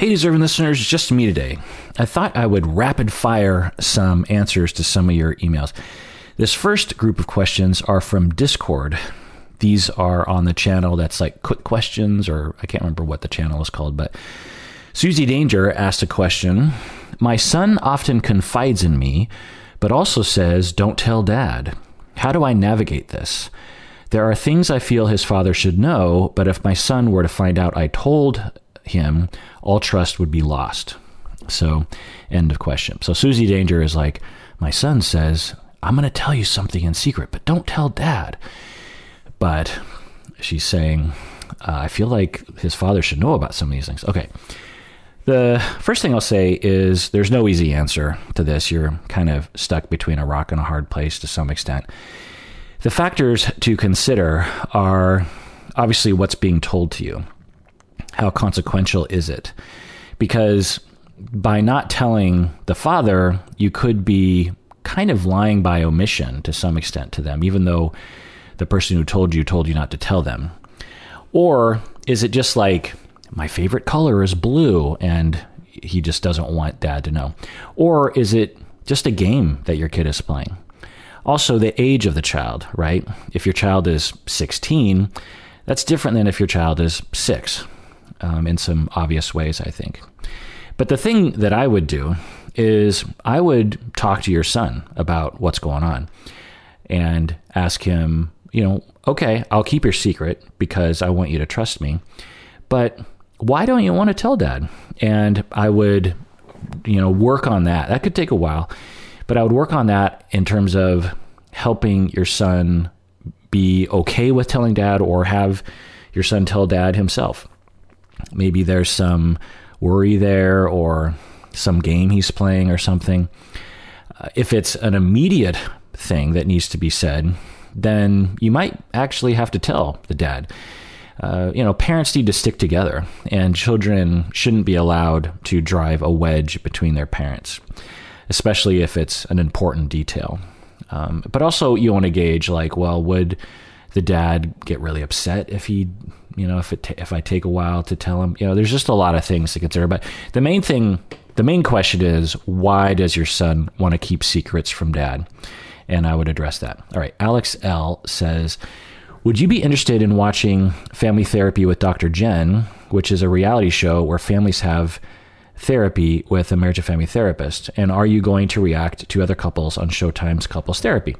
Hey, deserving listeners, just me today. I thought I would rapid fire some answers to some of your emails. This first group of questions are from Discord. These are on the channel that's like quick questions, or I can't remember what the channel is called, but Susie Danger asked a question. My son often confides in me, but also says, Don't tell dad. How do I navigate this? There are things I feel his father should know, but if my son were to find out I told him, all trust would be lost. So, end of question. So, Susie Danger is like, My son says, I'm going to tell you something in secret, but don't tell dad. But she's saying, uh, I feel like his father should know about some of these things. Okay. The first thing I'll say is there's no easy answer to this. You're kind of stuck between a rock and a hard place to some extent. The factors to consider are obviously what's being told to you how consequential is it? Because by not telling the father, you could be kind of lying by omission to some extent to them, even though the person who told you told you not to tell them. Or is it just like, my favorite color is blue, and he just doesn't want dad to know? Or is it just a game that your kid is playing? Also, the age of the child, right? If your child is 16, that's different than if your child is six um, in some obvious ways, I think. But the thing that I would do is I would talk to your son about what's going on and ask him, you know, okay, I'll keep your secret because I want you to trust me. But why don't you want to tell dad? And I would, you know, work on that. That could take a while, but I would work on that in terms of helping your son be okay with telling dad or have your son tell dad himself. Maybe there's some worry there or some game he's playing or something. Uh, if it's an immediate thing that needs to be said, then you might actually have to tell the dad. Uh, you know, parents need to stick together, and children shouldn't be allowed to drive a wedge between their parents, especially if it's an important detail. Um, but also, you want to gauge, like, well, would the dad get really upset if he you know, if it t- if I take a while to tell him, you know, there's just a lot of things to consider. But the main thing, the main question is, why does your son want to keep secrets from dad? And I would address that. All right, Alex L says, would you be interested in watching Family Therapy with Dr. Jenn, which is a reality show where families have therapy with a marriage and family therapist? And are you going to react to other couples on Showtime's Couples Therapy?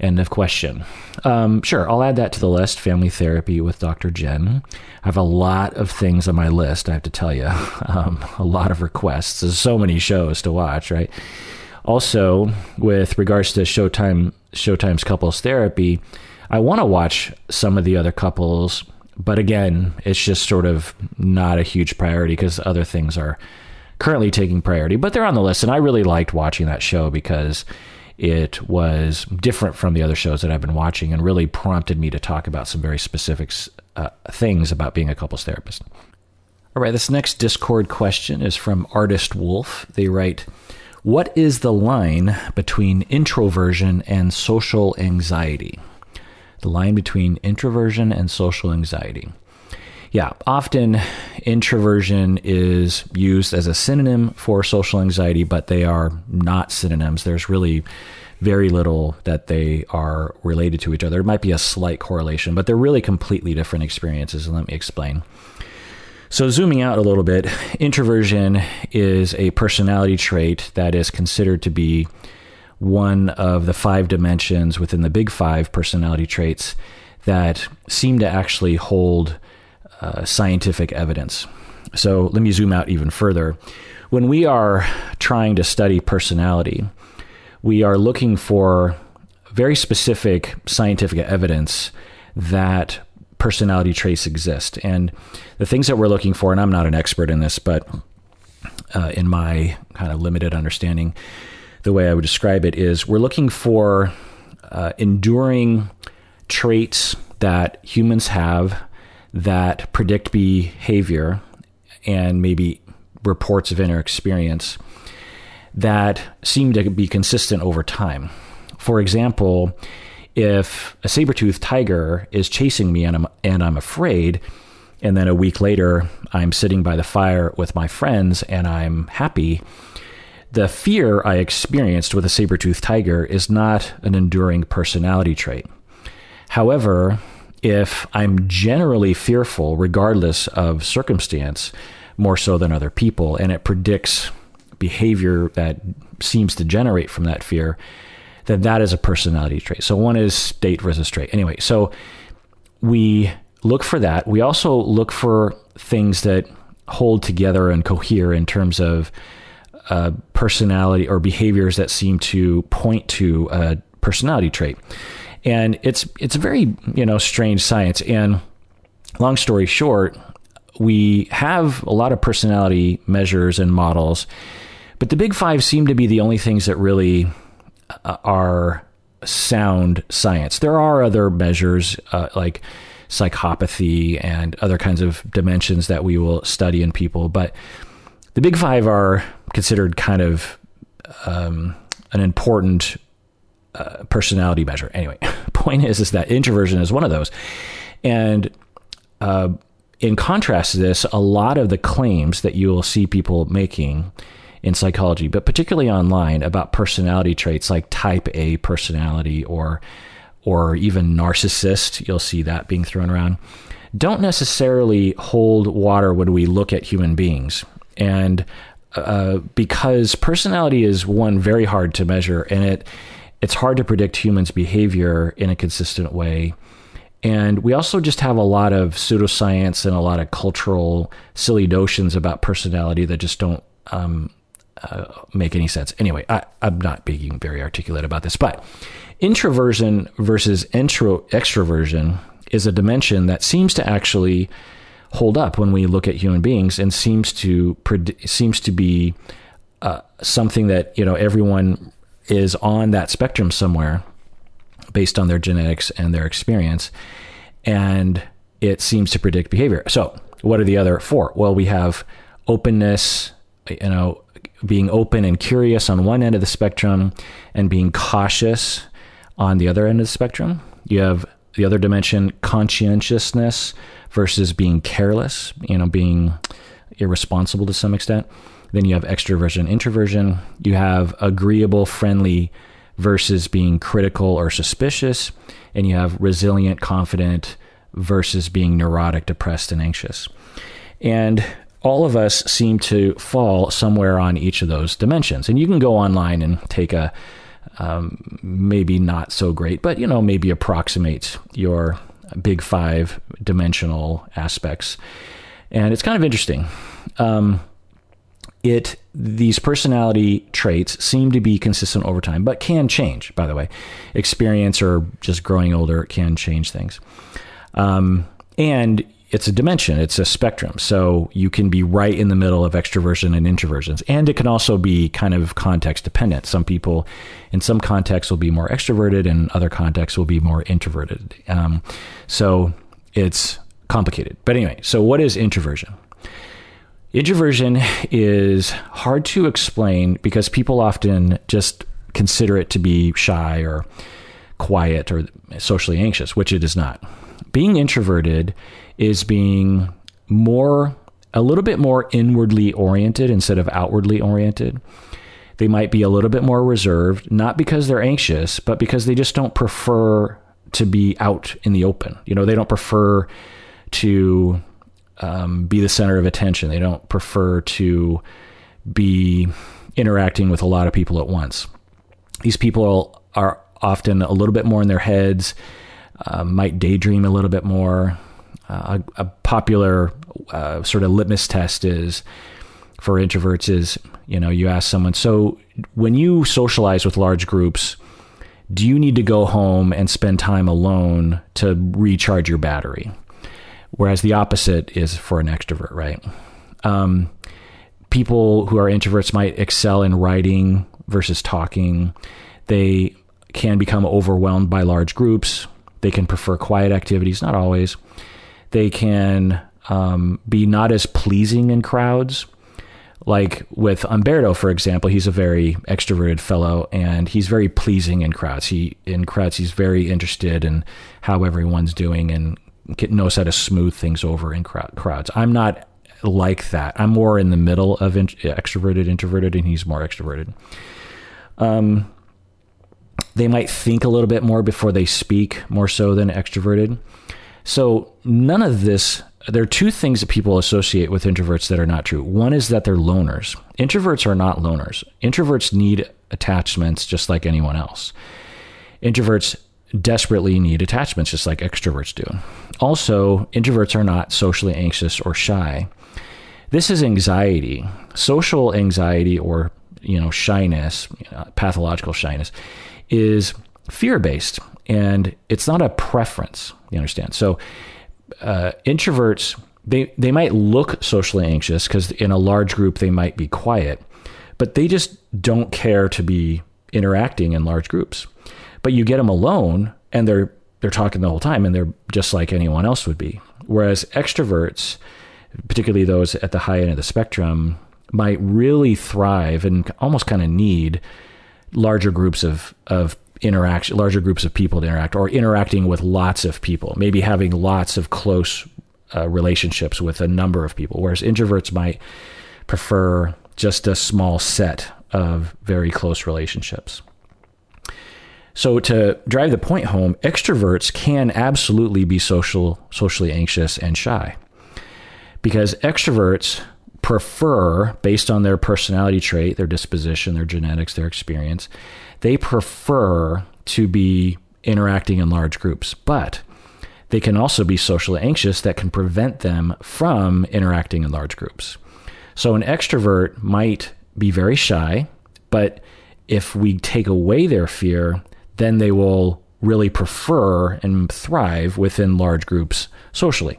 End of question. Um, sure, I'll add that to the list. Family therapy with Dr. Jenn. I have a lot of things on my list. I have to tell you, um, a lot of requests. There's so many shows to watch, right? Also, with regards to Showtime, Showtime's couples therapy, I want to watch some of the other couples, but again, it's just sort of not a huge priority because other things are currently taking priority. But they're on the list, and I really liked watching that show because it was different from the other shows that I've been watching and really prompted me to talk about some very specific uh, things about being a couples therapist. All right, this next Discord question is from Artist Wolf. They write, What is the line between introversion and social anxiety? The line between introversion and social anxiety. Yeah, often introversion is used as a synonym for social anxiety, but they are not synonyms. There's really very little that they are related to each other. There might be a slight correlation, but they're really completely different experiences. And let me explain. So, zooming out a little bit, introversion is a personality trait that is considered to be one of the five dimensions within the big five personality traits that seem to actually hold uh, scientific evidence. So let me zoom out even further. When we are trying to study personality, we are looking for very specific scientific evidence that personality traits exist. And the things that we're looking for, and I'm not an expert in this, but uh, in my kind of limited understanding, the way I would describe it is we're looking for uh, enduring traits that humans have that predict behavior and maybe reports of inner experience that seem to be consistent over time. For example, if a saber-toothed tiger is chasing me and I'm, and I'm afraid, and then a week later I'm sitting by the fire with my friends and I'm happy, the fear I experienced with a saber toothed tiger is not an enduring personality trait. However, if I'm generally fearful, regardless of circumstance, more so than other people, and it predicts behavior that seems to generate from that fear, then that is a personality trait. So one is state versus trait. Anyway, so we look for that. We also look for things that hold together and cohere in terms of uh, personality or behaviors that seem to point to a personality trait. And it's it's a very you know strange science. And long story short, we have a lot of personality measures and models, but the big five seem to be the only things that really uh, are sound science. There are other measures uh, like psychopathy and other kinds of dimensions that we will study in people, but the big five are considered kind of um, an important uh, personality measure. Anyway, point is is that introversion is one of those, and uh, in contrast to this, a lot of the claims that you will see people making in psychology, but particularly online about personality traits like type A personality or or even narcissist, you'll see that being thrown around, don't necessarily hold water when we look at human beings. And uh, because personality is one very hard to measure, and it it's hard to predict humans' behavior in a consistent way. And we also just have a lot of pseudoscience and a lot of cultural silly notions about personality that just don't um, uh, make any sense. Anyway, I, am not being very articulate about this, but introversion versus intro, extroversion is a dimension that seems to actually hold up when we look at human beings and seems to seems to be uh, something that you know everyone is on that spectrum somewhere based on their genetics and their experience and it seems to predict behavior so what are the other four well we have openness you know being open and curious on one end of the spectrum and being cautious on the other end of the spectrum. You have the other dimension, conscientiousness versus being careless, you know, being irresponsible to some extent. Then you have extroversion, introversion. You have agreeable, friendly versus being critical or suspicious. And you have resilient, confident versus being neurotic, depressed, and anxious. And all of us seem to fall somewhere on each of those dimensions. And you can go online and take a um, maybe not so great, but you know, maybe approximate your big five dimensional aspects. And it's kind of interesting. Um, it these personality traits seem to be consistent over time, but can change. By the way, experience or just growing older can change things. Um, and it's a dimension, it's a spectrum. So you can be right in the middle of extroversion and introversions. And it can also be kind of context dependent. Some people in some contexts will be more extroverted and other contexts will be more introverted. Um, so it's complicated. But anyway, so what is introversion? Introversion is hard to explain because people often just consider it to be shy or quiet or socially anxious, which it is not. Being introverted is being more, a little bit more inwardly oriented instead of outwardly oriented. They might be a little bit more reserved, not because they're anxious, but because they just don't prefer to be out in the open. You know, they don't prefer to um, be the center of attention. They don't prefer to be interacting with a lot of people at once. These people are often a little bit more in their heads, uh, might daydream a little bit more. Uh, a, a, popular uh, sort of litmus test is for introverts is you know you ask someone so when you socialize with large groups do you need to go home and spend time alone to recharge your battery whereas the opposite is for an extrovert right um, people who are introverts might excel in writing versus talking they can become overwhelmed by large groups they can prefer quiet activities not always they can um, be not as pleasing in crowds. Like with Umberto, for example, he's a very extroverted fellow, and he's very pleasing in crowds. He in crowds, he's very interested in how everyone's doing and knows how to smooth things over in crowds. I'm not like that. I'm more in the middle of in, extroverted, introverted, and he's more extroverted. Um, they might think a little bit more before they speak, more so than extroverted. So none of this. There are two things that people associate with introverts that are not true. One is that they're loners. Introverts are not loners. Introverts need attachments just like anyone else. Introverts desperately need attachments just like extroverts do. Also, introverts are not socially anxious or shy. This is anxiety. Social anxiety or, you know, shyness, pathological shyness is fear-based and it's not a preference, you understand? So, uh, introverts they they might look socially anxious because in a large group they might be quiet, but they just don't care to be interacting in large groups. But you get them alone and they're they're talking the whole time and they're just like anyone else would be. Whereas extroverts particularly those at the high end of the spectrum, might really thrive and almost kind of need larger groups of of interaction, larger groups of people to interact, or interacting with lots of people, maybe having lots of close uh, relationships with a number of people. Whereas introverts might prefer just a small set of very close relationships. So to drive the point home, extroverts can absolutely be social, socially anxious and shy because extroverts prefer, based on their personality trait, their disposition, their genetics, their experience, they prefer to be interacting in large groups. But they can also be socially anxious that can prevent them from interacting in large groups. So an extrovert might be very shy, but if we take away their fear, then they will really prefer and thrive within large groups socially.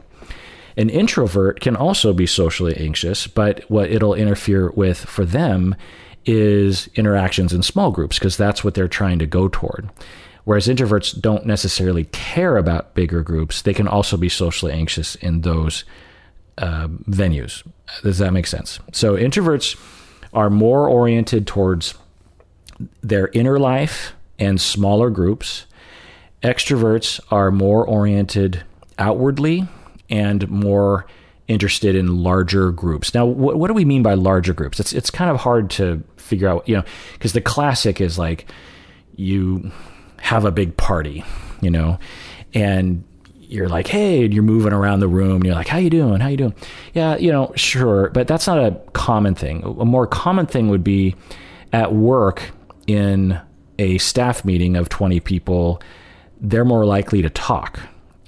An introvert can also be socially anxious, but what it'll interfere with for them is interactions in small groups because that's what they're trying to go toward. Whereas introverts don't necessarily care about bigger groups, they can also be socially anxious in those uh, venues. Does that make sense? So introverts are more oriented towards their inner life and smaller groups. Extroverts are more oriented outwardly and more interested in larger groups. Now, what, what do we mean by larger groups? It's it's kind of hard to figure out, you know, because the classic is like you have a big party, you know, and you're like, hey, you're moving around the room, and you're like, how you doing? How you doing? Yeah, you know, sure, but that's not a common thing. A more common thing would be at work in a staff meeting of 20 people, they're more likely to talk.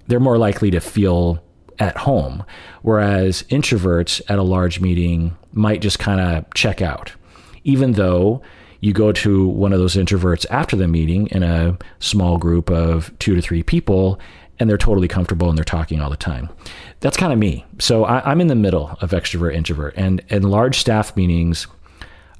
They're more likely to feel at home, whereas introverts at a large meeting might just kind of check out, even though you go to one of those introverts after the meeting in a small group of two to three people and they're totally comfortable and they're talking all the time. That's kind of me. So I, am in the middle of extrovert introvert, and in large staff meetings,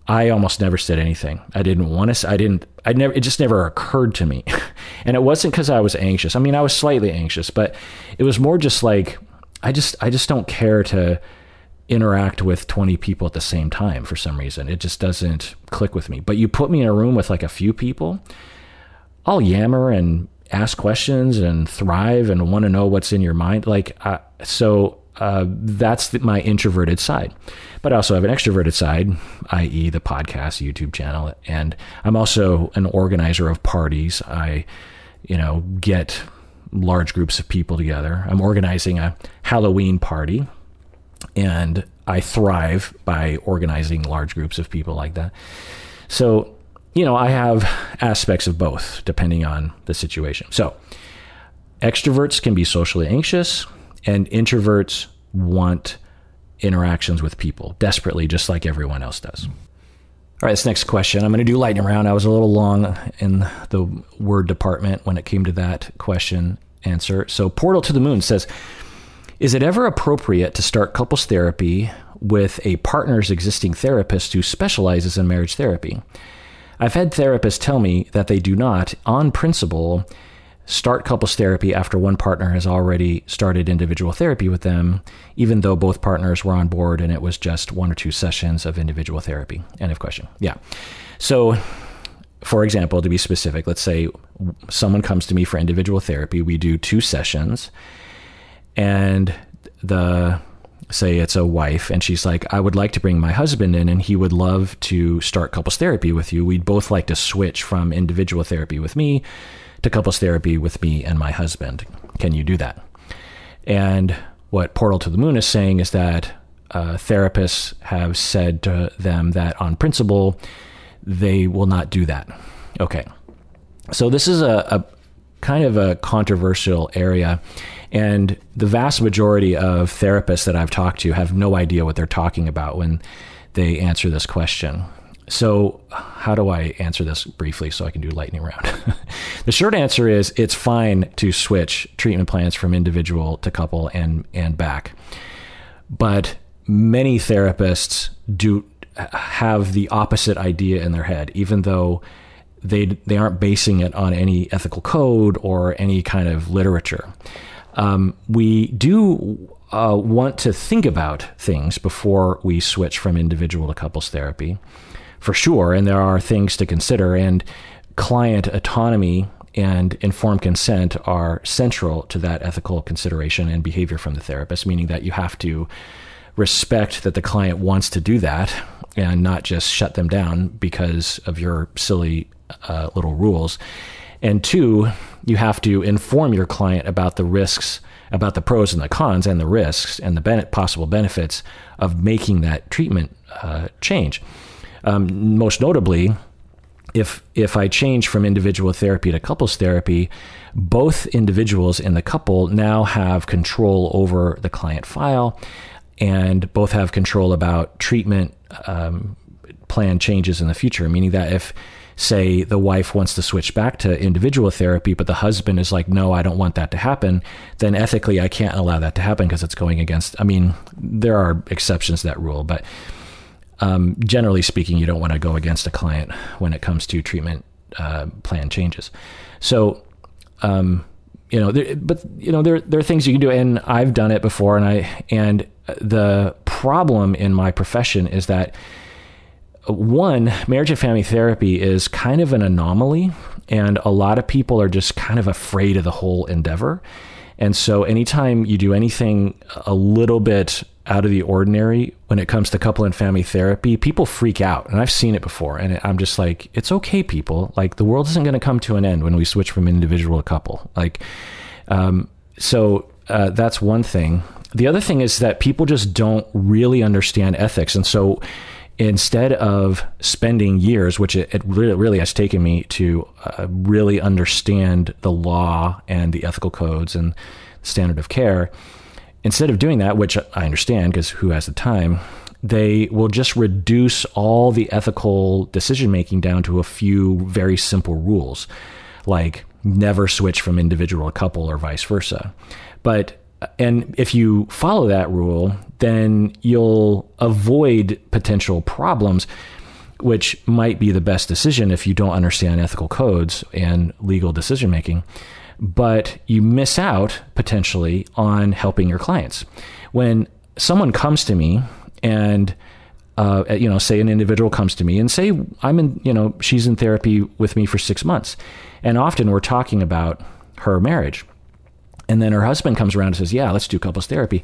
I almost never said anything. I didn't want to. I didn't. I never. It just never occurred to me, and it wasn't because I was anxious. I mean, I was slightly anxious, but it was more just like I just I just don't care to interact with 20 people at the same time for some reason. It just doesn't click with me. But you put me in a room with like a few people, I'll yammer and ask questions and thrive and want to know what's in your mind. Like, uh, so uh, that's the, my introverted side. But I also have an extroverted side, i.e., the podcast, YouTube channel. And I'm also an organizer of parties. I, you know, get large groups of people together. I'm organizing a Halloween party, and I thrive by organizing large groups of people like that. So, you know, I have aspects of both depending on the situation. So, extroverts can be socially anxious, and introverts want interactions with people desperately, just like everyone else does. All right, this next question. I'm going to do lightning round. I was a little long in the word department when it came to that question answer. So, Portal to the Moon says Is it ever appropriate to start couples therapy with a partner's existing therapist who specializes in marriage therapy? I've had therapists tell me that they do not, on principle, start couples therapy after one partner has already started individual therapy with them, even though both partners were on board and it was just one or two sessions of individual therapy. End of question. Yeah. So, for example, to be specific, let's say someone comes to me for individual therapy. We do two sessions. and the say it's a wife and she's like i would like to bring my husband in and he would love to start couples therapy with you we'd both like to switch from individual therapy with me to couples therapy with me and my husband. Can you do that? And what portal to the moon is saying is that uh, therapists have said to them that on principle they will not do that. Okay. So this is a, a kind of a controversial area and the vast majority of therapists that I've talked to have no idea what they're talking about when they answer this question. So, how do I answer this briefly so I can do lightning round? the short answer is it's fine to switch treatment plans from individual to couple and and back. But many therapists do have the opposite idea in their head even though they they aren't basing it on any ethical code or any kind of literature um, we do uh, want to think about things before we switch from individual to couples therapy, for sure. And there are things to consider. And client autonomy and informed consent are central to that ethical consideration and behavior from the therapist, meaning that you have to respect that the client wants to do that and not just shut them down because of your silly uh, little rules. And two, you have to inform your client about the risks, about the pros and the cons, and the risks and the possible benefits of making that treatment uh, change. Um, most notably, if if I change from individual therapy to couples therapy, both individuals in the couple now have control over the client file, and both have control about treatment um, plan changes in the future. Meaning that if say the wife wants to switch back to individual therapy, but the husband is like, no, I don't want that to happen, then ethically I can't allow that to happen because it's going against. I mean, there are exceptions to that rule, but um, generally speaking, you don't want to go against a client when it comes to treatment uh, plan changes. So, um, you know, there, but you know, there there are things you can do, and I've done it before, and I and the problem in my profession is that one, marriage and family therapy is kind of an anomaly, and a lot of people are just kind of afraid of the whole endeavor. And so, anytime you do anything a little bit out of the ordinary when it comes to couple and family therapy, people freak out. And I've seen it before. And I'm just like, it's okay, people. Like, the world isn't going to come to an end when we switch from individual to couple. Like, um, so uh, that's one thing. The other thing is that people just don't really understand ethics. And so, instead of spending years, which it, it really, really, has taken me to uh, really understand the law and the ethical codes and standard of care, instead of doing that, which I understand because who has the time, they will just reduce all the ethical decision making down to a few very simple rules, like never switch from individual to couple or vice versa. But and if you follow that rule, then you'll avoid potential problems, which might be the best decision if you don't understand ethical codes and legal decision making. But you miss out potentially on helping your clients. When someone comes to me and uh, you know, say an individual comes to me and say I'm in, you know, she's in therapy with me for six months, and often we're talking about her marriage and then her husband comes around and says, Yeah, let's do couples therapy.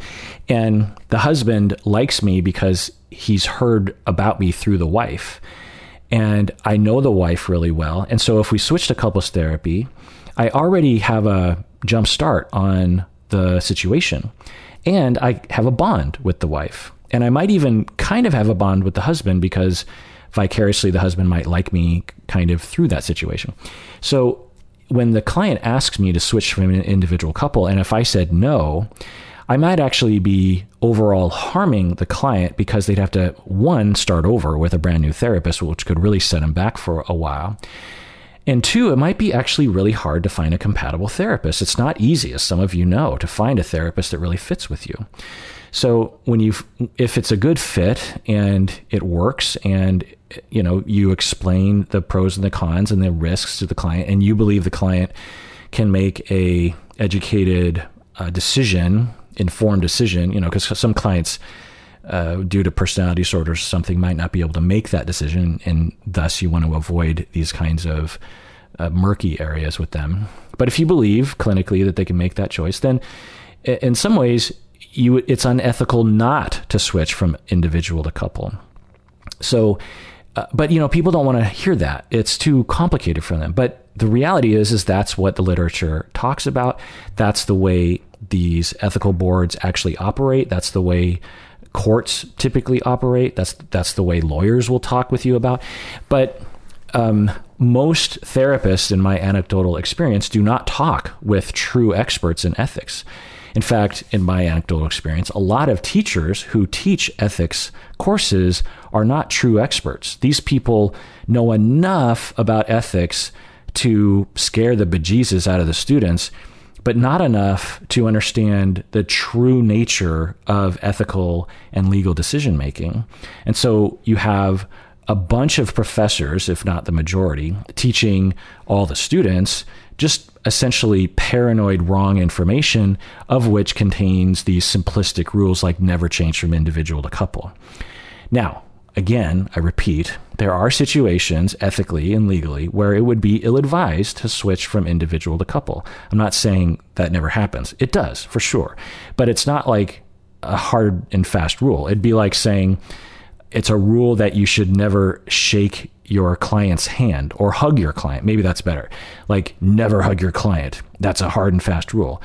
And the husband likes me because he's heard about me through the wife. And I know the wife really well. And so if we switch to couples therapy, I already have a jump start on the situation. And I have a bond with the wife. And I might even kind of have a bond with the husband because vicariously the husband might like me kind of through that situation. So when the client asks me to switch from an individual couple, and if I said no, I might actually be overall harming the client because they'd have to, one, start over with a brand new therapist, which could really set them back for a while. And two, it might be actually really hard to find a compatible therapist. It's not easy, as some of you know, to find a therapist that really fits with you. So when you, if it's a good fit and it works and you know you explain the pros and the cons and the risks to the client and you believe the client can make a educated uh, decision informed decision you know because some clients uh, due to personality disorders something might not be able to make that decision and thus you want to avoid these kinds of uh, murky areas with them but if you believe clinically that they can make that choice then in some ways, you it's unethical not to switch from individual to couple. So, uh, but you know, people don't want to hear that. It's too complicated for them. But the reality is, is that's what the literature talks about. That's the way these ethical boards actually operate. That's the way courts typically operate. That's that's the way lawyers will talk with you about. But um, most therapists, in my anecdotal experience, do not talk with true experts in ethics. In fact, in my anecdotal experience, a lot of teachers who teach ethics courses are not true experts. These people know enough about ethics to scare the bejesus out of the students, but not enough to understand the true nature of ethical and legal decision making. And so you have a bunch of professors, if not the majority, teaching all the students just essentially paranoid wrong information, of which contains these simplistic rules like never change from individual to couple. Now, again, I repeat, there are situations ethically and legally where it would be ill advised to switch from individual to couple. I'm not saying that never happens. It does, for sure. But it's not like a hard and fast rule. It'd be like saying it's a rule that you should never shake your client's hand or hug your client. Maybe that's better. Like, never hug your client. That's a hard and fast rule.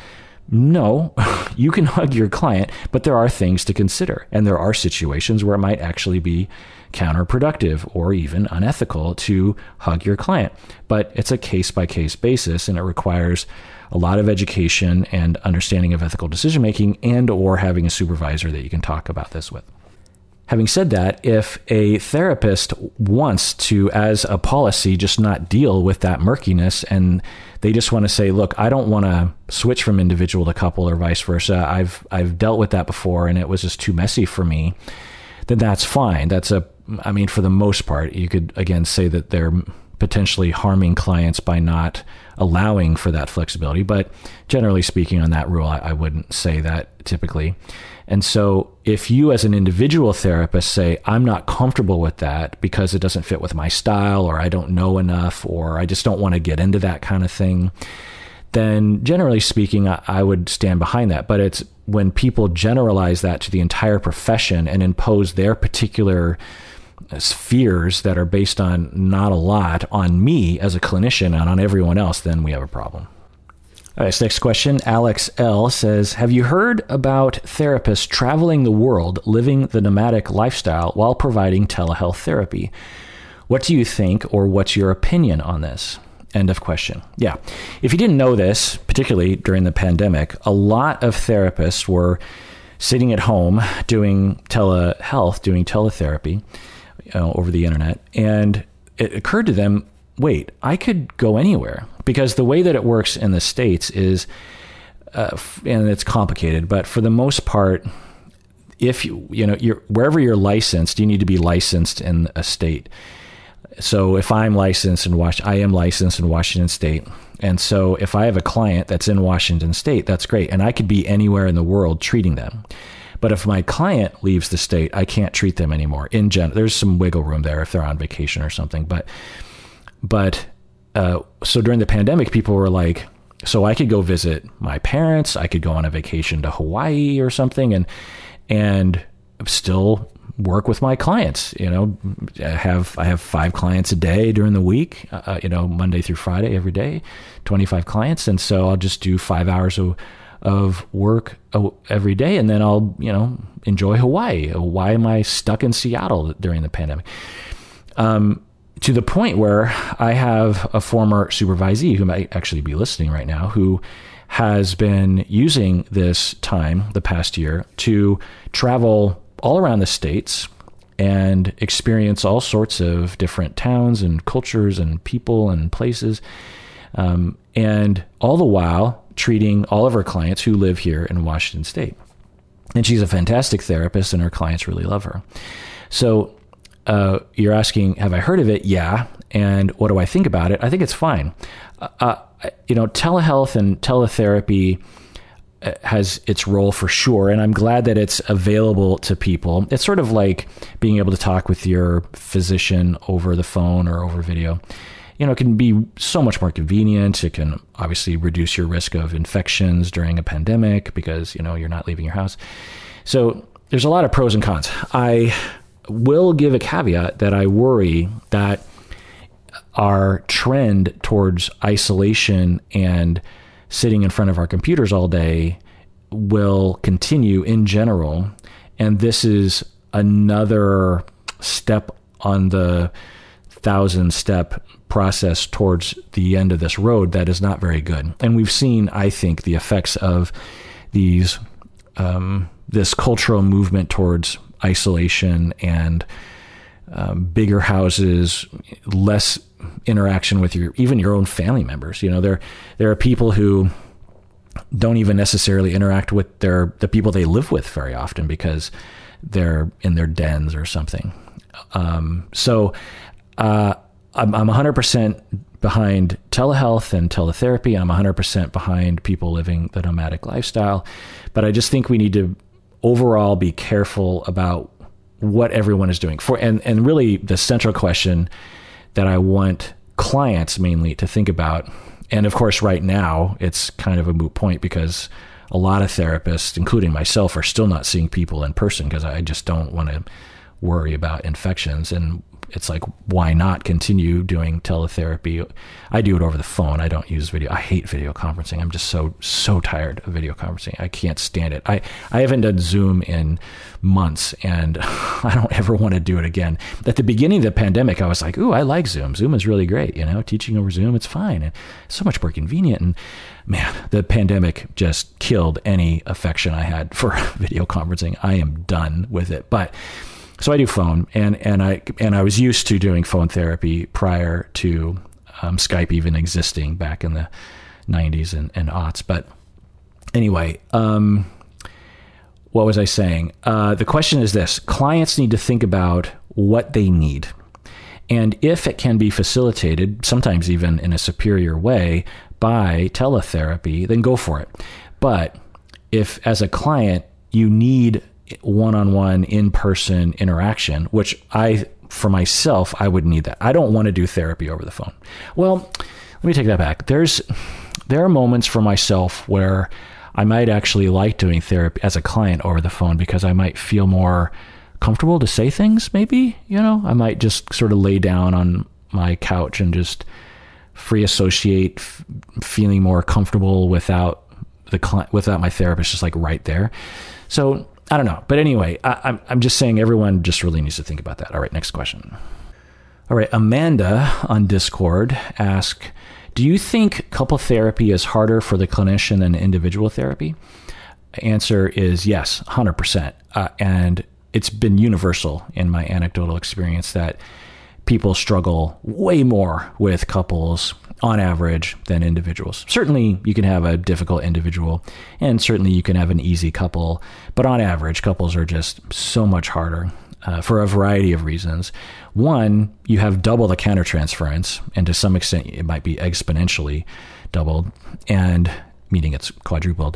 No, you can hug your client, but there are things to consider. And there are situations where it might actually be counterproductive or even unethical to hug your client. But it's a case by case basis and it requires a lot of education and understanding of ethical decision making and or having a supervisor that you can talk about this with. Having said that, if a therapist wants to, as a policy, just not deal with that murkiness and they just want to say, look, I don't want to switch from individual to couple or vice versa. I've I've dealt with that before and it was just too messy for me. Then that's fine. That's a I mean, for the most part, you could again say that they're potentially harming clients by not allowing for that flexibility. But generally speaking, on that rule, I, I wouldn't say that typically. And so, if you as an individual therapist say, I'm not comfortable with that because it doesn't fit with my style, or I don't know enough, or I just don't want to get into that kind of thing, then generally speaking, I, I would stand behind that. But it's when people generalize that to the entire profession and impose their particular fears that are based on not a lot on me as a clinician and on everyone else, then we have a problem. All right, next question. Alex L says Have you heard about therapists traveling the world living the nomadic lifestyle while providing telehealth therapy? What do you think, or what's your opinion on this? End of question. Yeah. If you didn't know this, particularly during the pandemic, a lot of therapists were sitting at home doing telehealth, doing teletherapy uh, over the internet. And it occurred to them wait, I could go anywhere because the way that it works in the states is, uh, and it's complicated, but for the most part, if you you know you're wherever you're licensed, you need to be licensed in a state. So if I'm licensed in Washington, I am licensed in Washington State, and so if I have a client that's in Washington State, that's great, and I could be anywhere in the world treating them. But if my client leaves the state, I can't treat them anymore. In general, there's some wiggle room there if they're on vacation or something, but but uh, so during the pandemic, people were like, so I could go visit my parents, I could go on a vacation to Hawaii or something, and and still work with my clients. You know, I have I have five clients a day during the week. Uh, uh you know, Monday through Friday, every day, twenty five clients, and so I'll just do five hours of of work every day, and then I'll you know enjoy Hawaii. Why am I stuck in Seattle during the pandemic? Um, to the point where I have a former supervisee who might actually be listening right now who has been using this time the past year to travel all around the states and experience all sorts of different towns and cultures and people and places. Um, and all the while treating all of her clients who live here in Washington State. And she's a fantastic therapist, and her clients really love her. So uh, you're asking, have I heard of it? Yeah. And what do I think about it? I think it's fine. Uh, uh you know, telehealth and teletherapy uh, has its role for sure. And I'm glad that it's available to people. It's sort of like being able to talk with your physician over the phone or over video. You know, it can be so much more convenient. It can obviously reduce your risk of infections during a pandemic because, you know, you're not leaving your house. So there's a lot of pros and cons. I will give a caveat that I worry that our trend towards isolation and sitting in front of our computers all day will continue in general. And this is another step on the thousand step process towards the end of this road that is not very good. And we've seen, I think, the effects of these um, this cultural movement towards isolation and um, bigger houses, less interaction with your even your own family members. You know, there there are people who don't even necessarily interact with their the people they live with very often because they're in their dens or something. Um, so uh, I'm, I'm 100% behind telehealth and teletherapy. I'm 100% behind people living the nomadic lifestyle. But I just think we need to overall be careful about what everyone is doing. For and and really the central question that I want clients mainly to think about. And of course, right now it's kind of a moot point because a lot of therapists, including myself, are still not seeing people in person because I just don't want to worry about infections. And it's like, why not continue doing teletherapy? I do it over the phone. I don't use video. I hate video conferencing. I'm just so, so tired of video conferencing. I can't stand it. I, I haven't done Zoom in months and I don't ever want to do it again. At the beginning of the pandemic, I was like, ooh, I like Zoom. Zoom is really great. You know, teaching over Zoom, it's fine. And so much more convenient. And man, the pandemic just killed any affection I had for video conferencing. I am done with it. But, so I do phone, and and I and I was used to doing phone therapy prior to um, Skype even existing back in the '90s and, and aughts. But anyway, um, what was I saying? Uh, the question is this: clients need to think about what they need. And if it can be facilitated, sometimes even in a superior way, by teletherapy, then go for it. But if, as a client, you need one on one, in person interaction, which I, for myself, I would need that. I don't want to do therapy over the phone. Well, let me take that back. There's, there are moments for myself where I might actually like doing therapy as a client over the phone because I might feel more comfortable to say things, maybe, you know, I might just sort of lay down on my couch and just free associate, f- feeling more comfortable without the client, without my therapist just like right there. So I don't know. But anyway, I, I'm, I'm just saying everyone just really needs to think about that. All right, next question. All right, Amanda on Discord asked, do you think couple therapy is harder for the clinician than individual therapy? Answer is yes, 100%. Uh, and it's been universal in my anecdotal experience that people struggle way more with couples on average than individuals. Certainly, you can have a difficult individual, and certainly you can have an easy couple, but on average, couples are just so much harder. Uh, for a variety of reasons. One, you have double the countertransference, and to some extent, it might be exponentially doubled, and meaning it's quadrupled.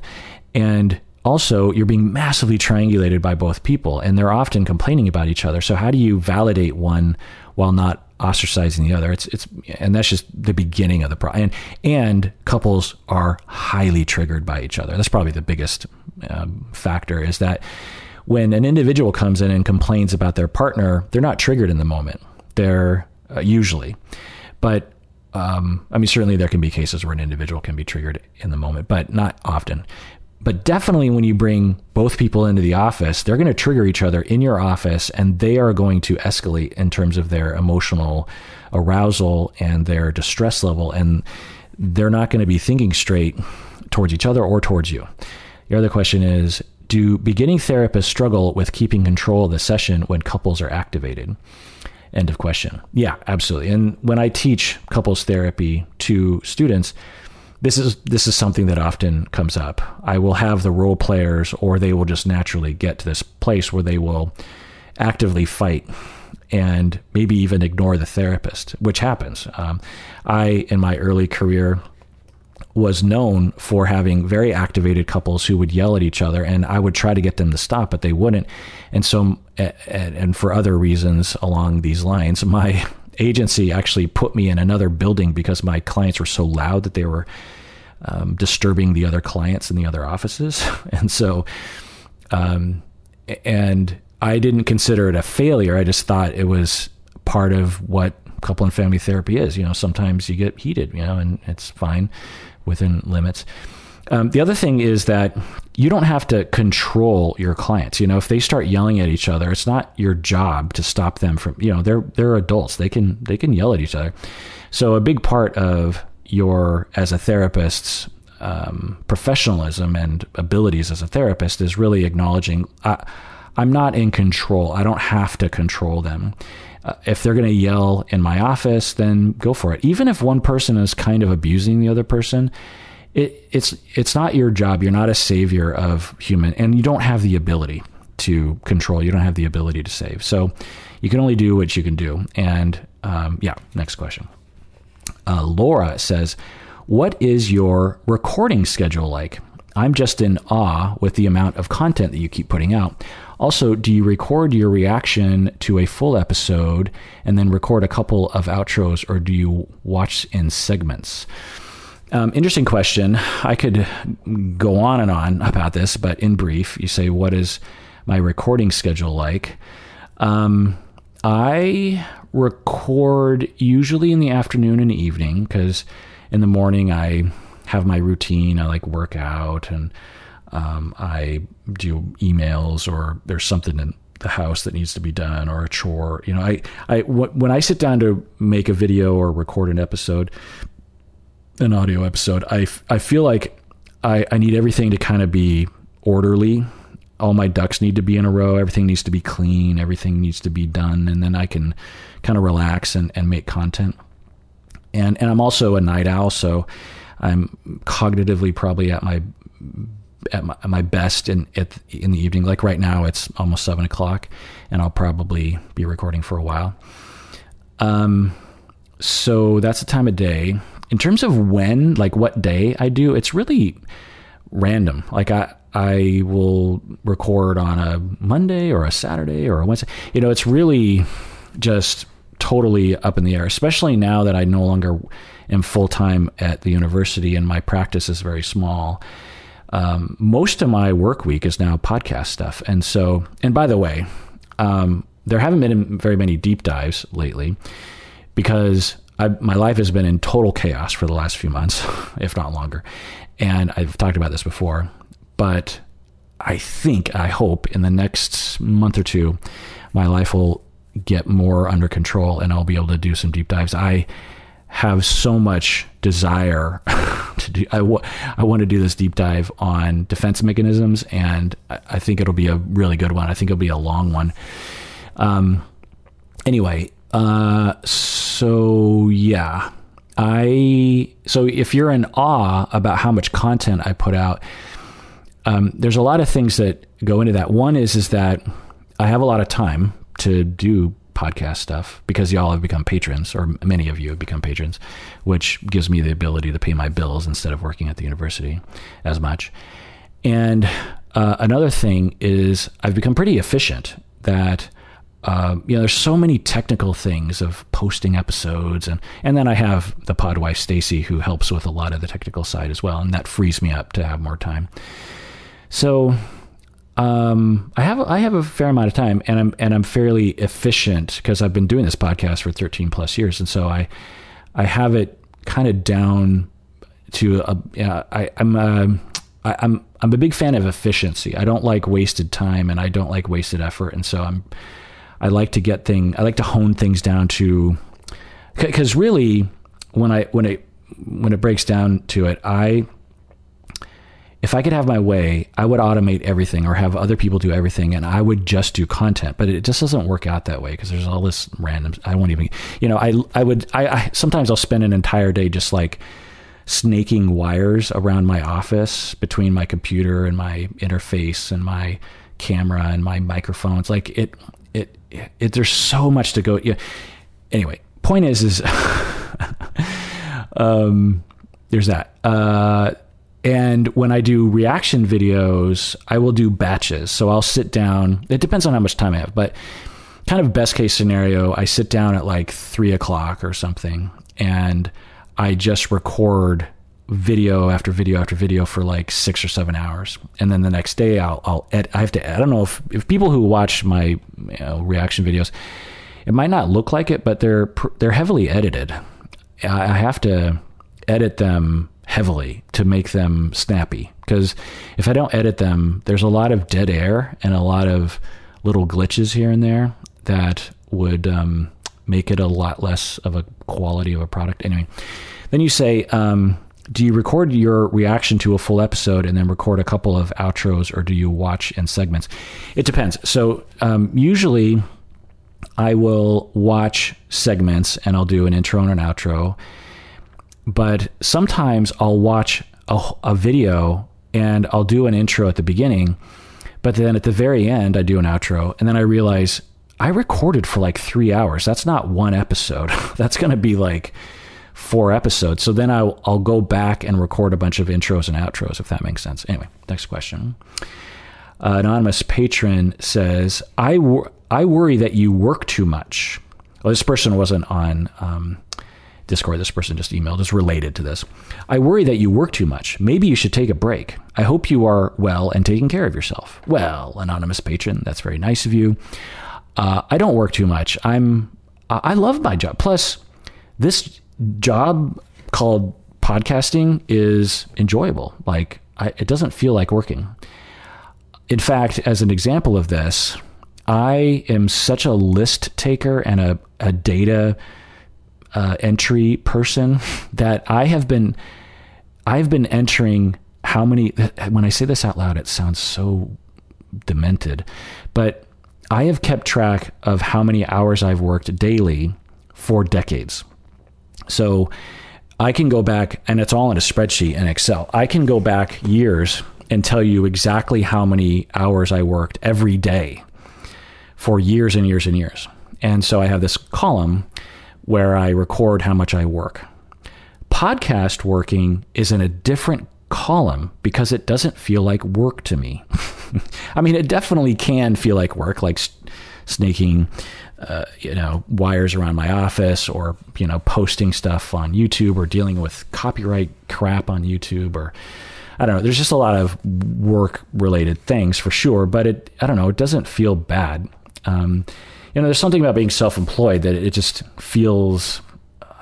And also, you're being massively triangulated by both people, and they're often complaining about each other. So, how do you validate one while not ostracizing the other. It's it's and that's just the beginning of the problem. And, and couples are highly triggered by each other. That's probably the biggest um, factor is that when an individual comes in and complains about their partner, they're not triggered in the moment. They're uh, usually, but um, I mean, certainly there can be cases where an individual can be triggered in the moment, but not often but definitely when you bring both people into the office, they're going to trigger each other in your office and they are going to escalate in terms of their emotional arousal and their distress level. And they're not going to be thinking straight towards each other or towards you. The other question is Do beginning therapists struggle with keeping control of the session when couples are activated? End of question. Yeah, absolutely. And when I teach couples therapy to students, this is this is something that often comes up. I will have the role players, or they will just naturally get to this place where they will actively fight and maybe even ignore the therapist, which happens. Um, I, in my early career, was known for having very activated couples who would yell at each other, and I would try to get them to stop, but they wouldn't. And so, and for other reasons along these lines, my agency actually put me in another building because my clients were so loud that they were um, disturbing the other clients in the other offices. And so, um, and I didn't consider it a failure. I just thought it was part of what couple and family therapy is. You know, sometimes you get heated, you know, and it's fine within limits. Um, the other thing is that you don't have to control your clients. You know, if they start yelling at each other, it's not your job to stop them from. You know, they're they're adults. They can they can yell at each other. So a big part of your as a therapist's um, professionalism and abilities as a therapist is really acknowledging I, I'm not in control. I don't have to control them. Uh, if they're going to yell in my office, then go for it. Even if one person is kind of abusing the other person, it, it's it's not your job. You're not a savior of human, and you don't have the ability to control. You don't have the ability to save. So you can only do what you can do. And um, yeah, next question. Uh, Laura says, "What is your recording schedule like?" I'm just in awe with the amount of content that you keep putting out. Also, do you record your reaction to a full episode and then record a couple of outros, or do you watch in segments? Um, interesting question. I could go on and on about this, but in brief, you say, What is my recording schedule like? Um, I record usually in the afternoon and evening because in the morning I have my routine. I like work out and um, I do emails or there's something in the house that needs to be done or a chore. You know, I, I when I sit down to make a video or record an episode, an audio episode, I, I feel like I, I need everything to kind of be orderly. All my ducks need to be in a row. Everything needs to be clean. Everything needs to be done. And then I can kind of relax and, and make content. And, and I'm also a night owl. So I'm cognitively probably at my, at my, at my best in, at, in the evening. Like right now, it's almost seven o'clock and I'll probably be recording for a while. Um, so that's the time of day in terms of when, like what day I do, it's really random. Like I, I will record on a Monday or a Saturday or a Wednesday. You know, it's really just totally up in the air, especially now that I no longer am full time at the university and my practice is very small. Um, most of my work week is now podcast stuff. And so, and by the way, um, there haven't been very many deep dives lately because I, my life has been in total chaos for the last few months, if not longer. And I've talked about this before, but I think, I hope in the next month or two, my life will get more under control and I'll be able to do some deep dives. I have so much desire to do. I, w- I want to do this deep dive on defense mechanisms, and I, I think it'll be a really good one. I think it'll be a long one. Um, anyway, uh, so yeah, I so if you're in awe about how much content I put out, um, there's a lot of things that go into that. One is is that I have a lot of time to do podcast stuff because y'all have become patrons, or many of you have become patrons, which gives me the ability to pay my bills instead of working at the university as much. And uh, another thing is I've become pretty efficient. That uh, you know, there's so many technical things of posting episodes, and and then I have the pod wife Stacy who helps with a lot of the technical side as well, and that frees me up to have more time. So, um, I have I have a fair amount of time, and I'm and I'm fairly efficient because I've been doing this podcast for 13 plus years, and so I I have it kind of down to a, yeah, I, I'm a, I, I'm I'm a big fan of efficiency. I don't like wasted time, and I don't like wasted effort, and so I'm I like to get thing. I like to hone things down to because really when I when it when it breaks down to it, I if I could have my way, I would automate everything or have other people do everything and I would just do content. But it just doesn't work out that way because there's all this random I won't even you know, I I would I, I sometimes I'll spend an entire day just like snaking wires around my office between my computer and my interface and my camera and my microphones. Like it it, there's so much to go. Yeah. Anyway, point is, is um, there's that. Uh, and when I do reaction videos, I will do batches. So I'll sit down. It depends on how much time I have, but kind of best case scenario, I sit down at like three o'clock or something, and I just record video after video after video for like six or seven hours, and then the next day I'll I'll ed- I have to I don't know if if people who watch my you know, reaction videos, it might not look like it, but they're they're heavily edited. I have to edit them heavily to make them snappy because if I don't edit them, there's a lot of dead air and a lot of little glitches here and there that would um, make it a lot less of a quality of a product. Anyway, then you say, um, do you record your reaction to a full episode and then record a couple of outros, or do you watch in segments? It depends. So um, usually. I will watch segments and I'll do an intro and an outro but sometimes I'll watch a, a video and I'll do an intro at the beginning, but then at the very end, I do an outro, and then I realize I recorded for like three hours. That's not one episode. That's going to be like four episodes. So then I'll, I'll go back and record a bunch of intros and outros, if that makes sense. Anyway, next question. Uh, anonymous patron says, I, wor- I worry that you work too much. Well, this person wasn't on um, Discord, this person just emailed, is related to this. I worry that you work too much. Maybe you should take a break. I hope you are well and taking care of yourself. Well, anonymous patron, that's very nice of you. Uh, I don't work too much. I'm, I love my job. Plus, this job called podcasting is enjoyable. Like, I, it doesn't feel like working. In fact, as an example of this, I am such a list taker and a, a data uh, entry person that I have been I've been entering how many when I say this out loud it sounds so demented but I have kept track of how many hours I've worked daily for decades. So I can go back and it's all in a spreadsheet in Excel. I can go back years and tell you exactly how many hours I worked every day for years and years and years. And so I have this column where I record how much I work. Podcast working is in a different column because it doesn't feel like work to me. I mean, it definitely can feel like work, like snaking, uh, you know, wires around my office, or you know, posting stuff on YouTube, or dealing with copyright crap on YouTube, or I don't know. There's just a lot of work-related things for sure, but it, I don't know, it doesn't feel bad. Um, you know, there's something about being self-employed that it just feels,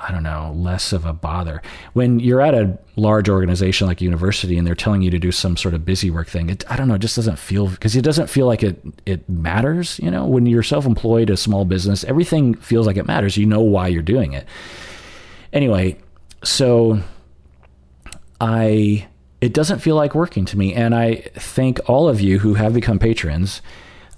I don't know, less of a bother. When you're at a large organization like a university and they're telling you to do some sort of busy work thing, it, I don't know, it just doesn't feel because it doesn't feel like it it matters. You know, when you're self-employed, a small business, everything feels like it matters. You know why you're doing it. Anyway, so I it doesn't feel like working to me, and I thank all of you who have become patrons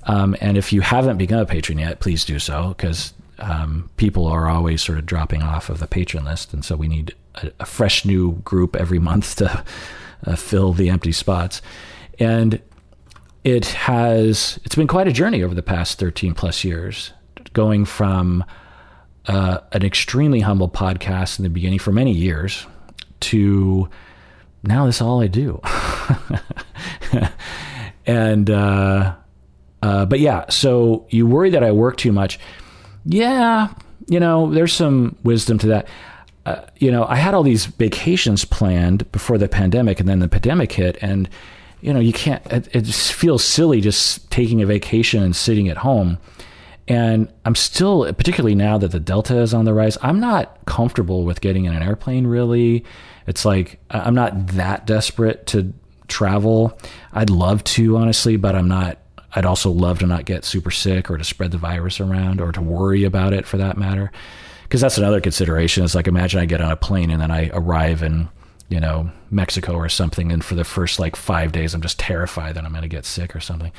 um, and if you haven't become a patron yet, please do so because um, people are always sort of dropping off of the patron list, and so we need a, a fresh new group every month to uh, fill the empty spots. And it has it's been quite a journey over the past 13 plus years, going from uh, an extremely humble podcast in the beginning for many years to now this is all I do. and uh, uh, but yeah, so you worry that I work too much. Yeah, you know, there's some wisdom to that. Uh, you know, I had all these vacations planned before the pandemic, and then the pandemic hit, and you know, you can't. It, it just feels silly just taking a vacation and sitting at home. And I'm still, particularly now that the Delta is on the rise, I'm not comfortable with getting in an airplane. Really, it's like I'm not that desperate to travel. I'd love to, honestly, but I'm not I'd also love to not get super sick or to spread the virus around or to worry about it for that matter. Because that's another consideration. It's like imagine I get on a plane and then I arrive in, you know, Mexico or something, and for the first like five days I'm just terrified that I'm going to get sick or something.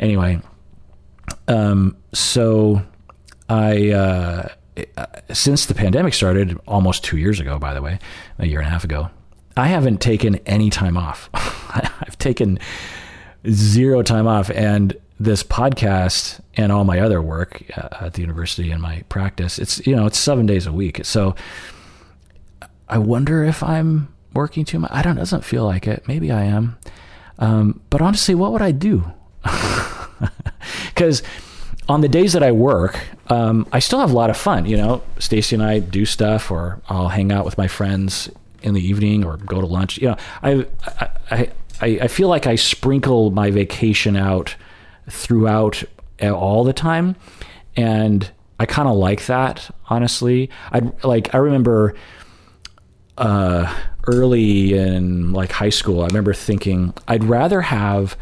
Anyway, um, so I uh, since the pandemic started almost two years ago, by the way, a year and a half ago, I haven't taken any time off. I've taken zero time off. And this podcast and all my other work uh, at the university and my practice, it's, you know, it's seven days a week. So I wonder if I'm working too much. I don't, doesn't feel like it. Maybe I am. Um, but honestly, what would I do? Because on the days that I work, um, I still have a lot of fun. You know, Stacy and I do stuff, or I'll hang out with my friends in the evening, or go to lunch. You know, I I, I feel like I sprinkle my vacation out throughout all the time, and I kind of like that. Honestly, I like I remember uh, early in like high school. I remember thinking I'd rather have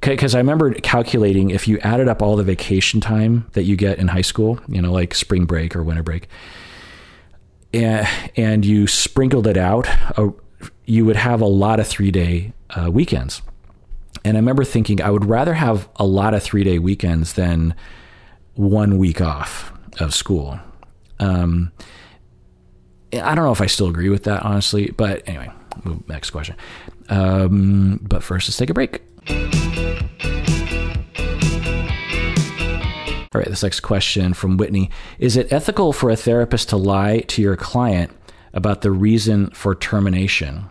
because I remember calculating if you added up all the vacation time that you get in high school, you know, like spring break or winter break, and, and you sprinkled it out, uh, you would have a lot of three day uh, weekends. And I remember thinking I would rather have a lot of three day weekends than one week off of school. Um, I don't know if I still agree with that, honestly, but anyway, next question. Um, but first, let's take a break. All right, this next question from Whitney Is it ethical for a therapist to lie to your client about the reason for termination?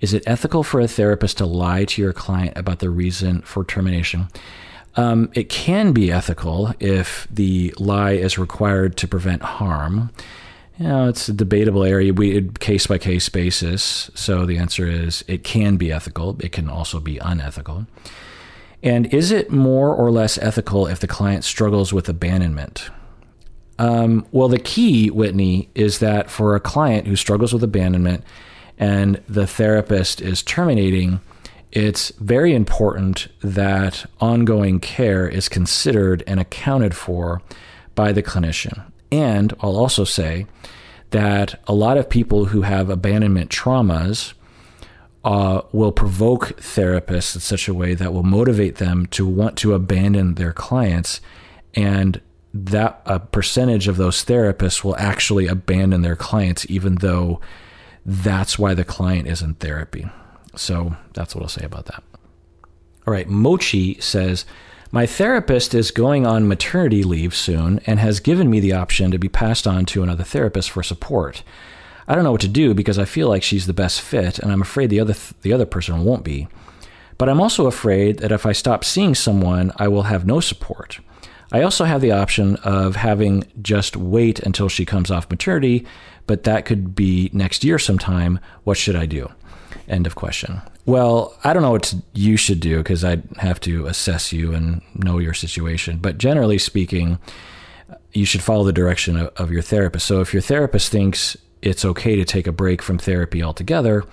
Is it ethical for a therapist to lie to your client about the reason for termination? Um, it can be ethical if the lie is required to prevent harm. You know, it's a debatable area, we case by case basis. So the answer is it can be ethical. It can also be unethical. And is it more or less ethical if the client struggles with abandonment? Um, well, the key, Whitney, is that for a client who struggles with abandonment and the therapist is terminating, it's very important that ongoing care is considered and accounted for by the clinician. And I'll also say that a lot of people who have abandonment traumas uh, will provoke therapists in such a way that will motivate them to want to abandon their clients. And that a percentage of those therapists will actually abandon their clients, even though that's why the client is in therapy. So that's what I'll say about that. All right, Mochi says, My therapist is going on maternity leave soon and has given me the option to be passed on to another therapist for support. I don't know what to do because I feel like she's the best fit and I'm afraid the other th- the other person won't be. But I'm also afraid that if I stop seeing someone, I will have no support. I also have the option of having just wait until she comes off maternity, but that could be next year sometime. What should I do? End of question. Well, I don't know what you should do because I'd have to assess you and know your situation. But generally speaking, you should follow the direction of, of your therapist. So if your therapist thinks it's okay to take a break from therapy altogether,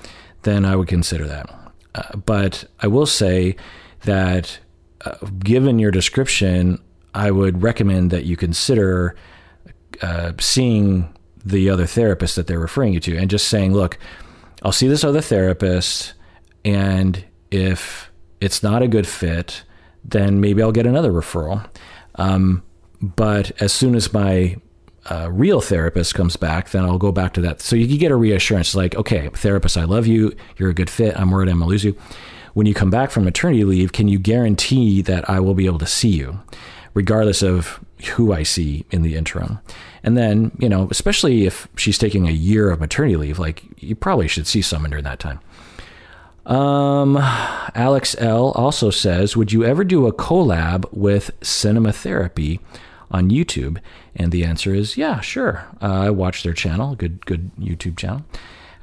then I would consider that. Uh, but I will say that uh, given your description, I would recommend that you consider uh, seeing the other therapist that they're referring you to and just saying, look, I'll see this other therapist, and if it's not a good fit, then maybe I'll get another referral. Um, but as soon as my uh, real therapist comes back, then I'll go back to that. So you get a reassurance like, okay, therapist, I love you. You're a good fit. I'm worried I'm going to lose you. When you come back from maternity leave, can you guarantee that I will be able to see you, regardless of who I see in the interim? And then, you know, especially if she's taking a year of maternity leave, like you probably should see someone during that time. Um, Alex L also says, would you ever do a collab with Cinema Therapy on YouTube? And the answer is, yeah, sure. Uh, I watch their channel, good, good YouTube channel.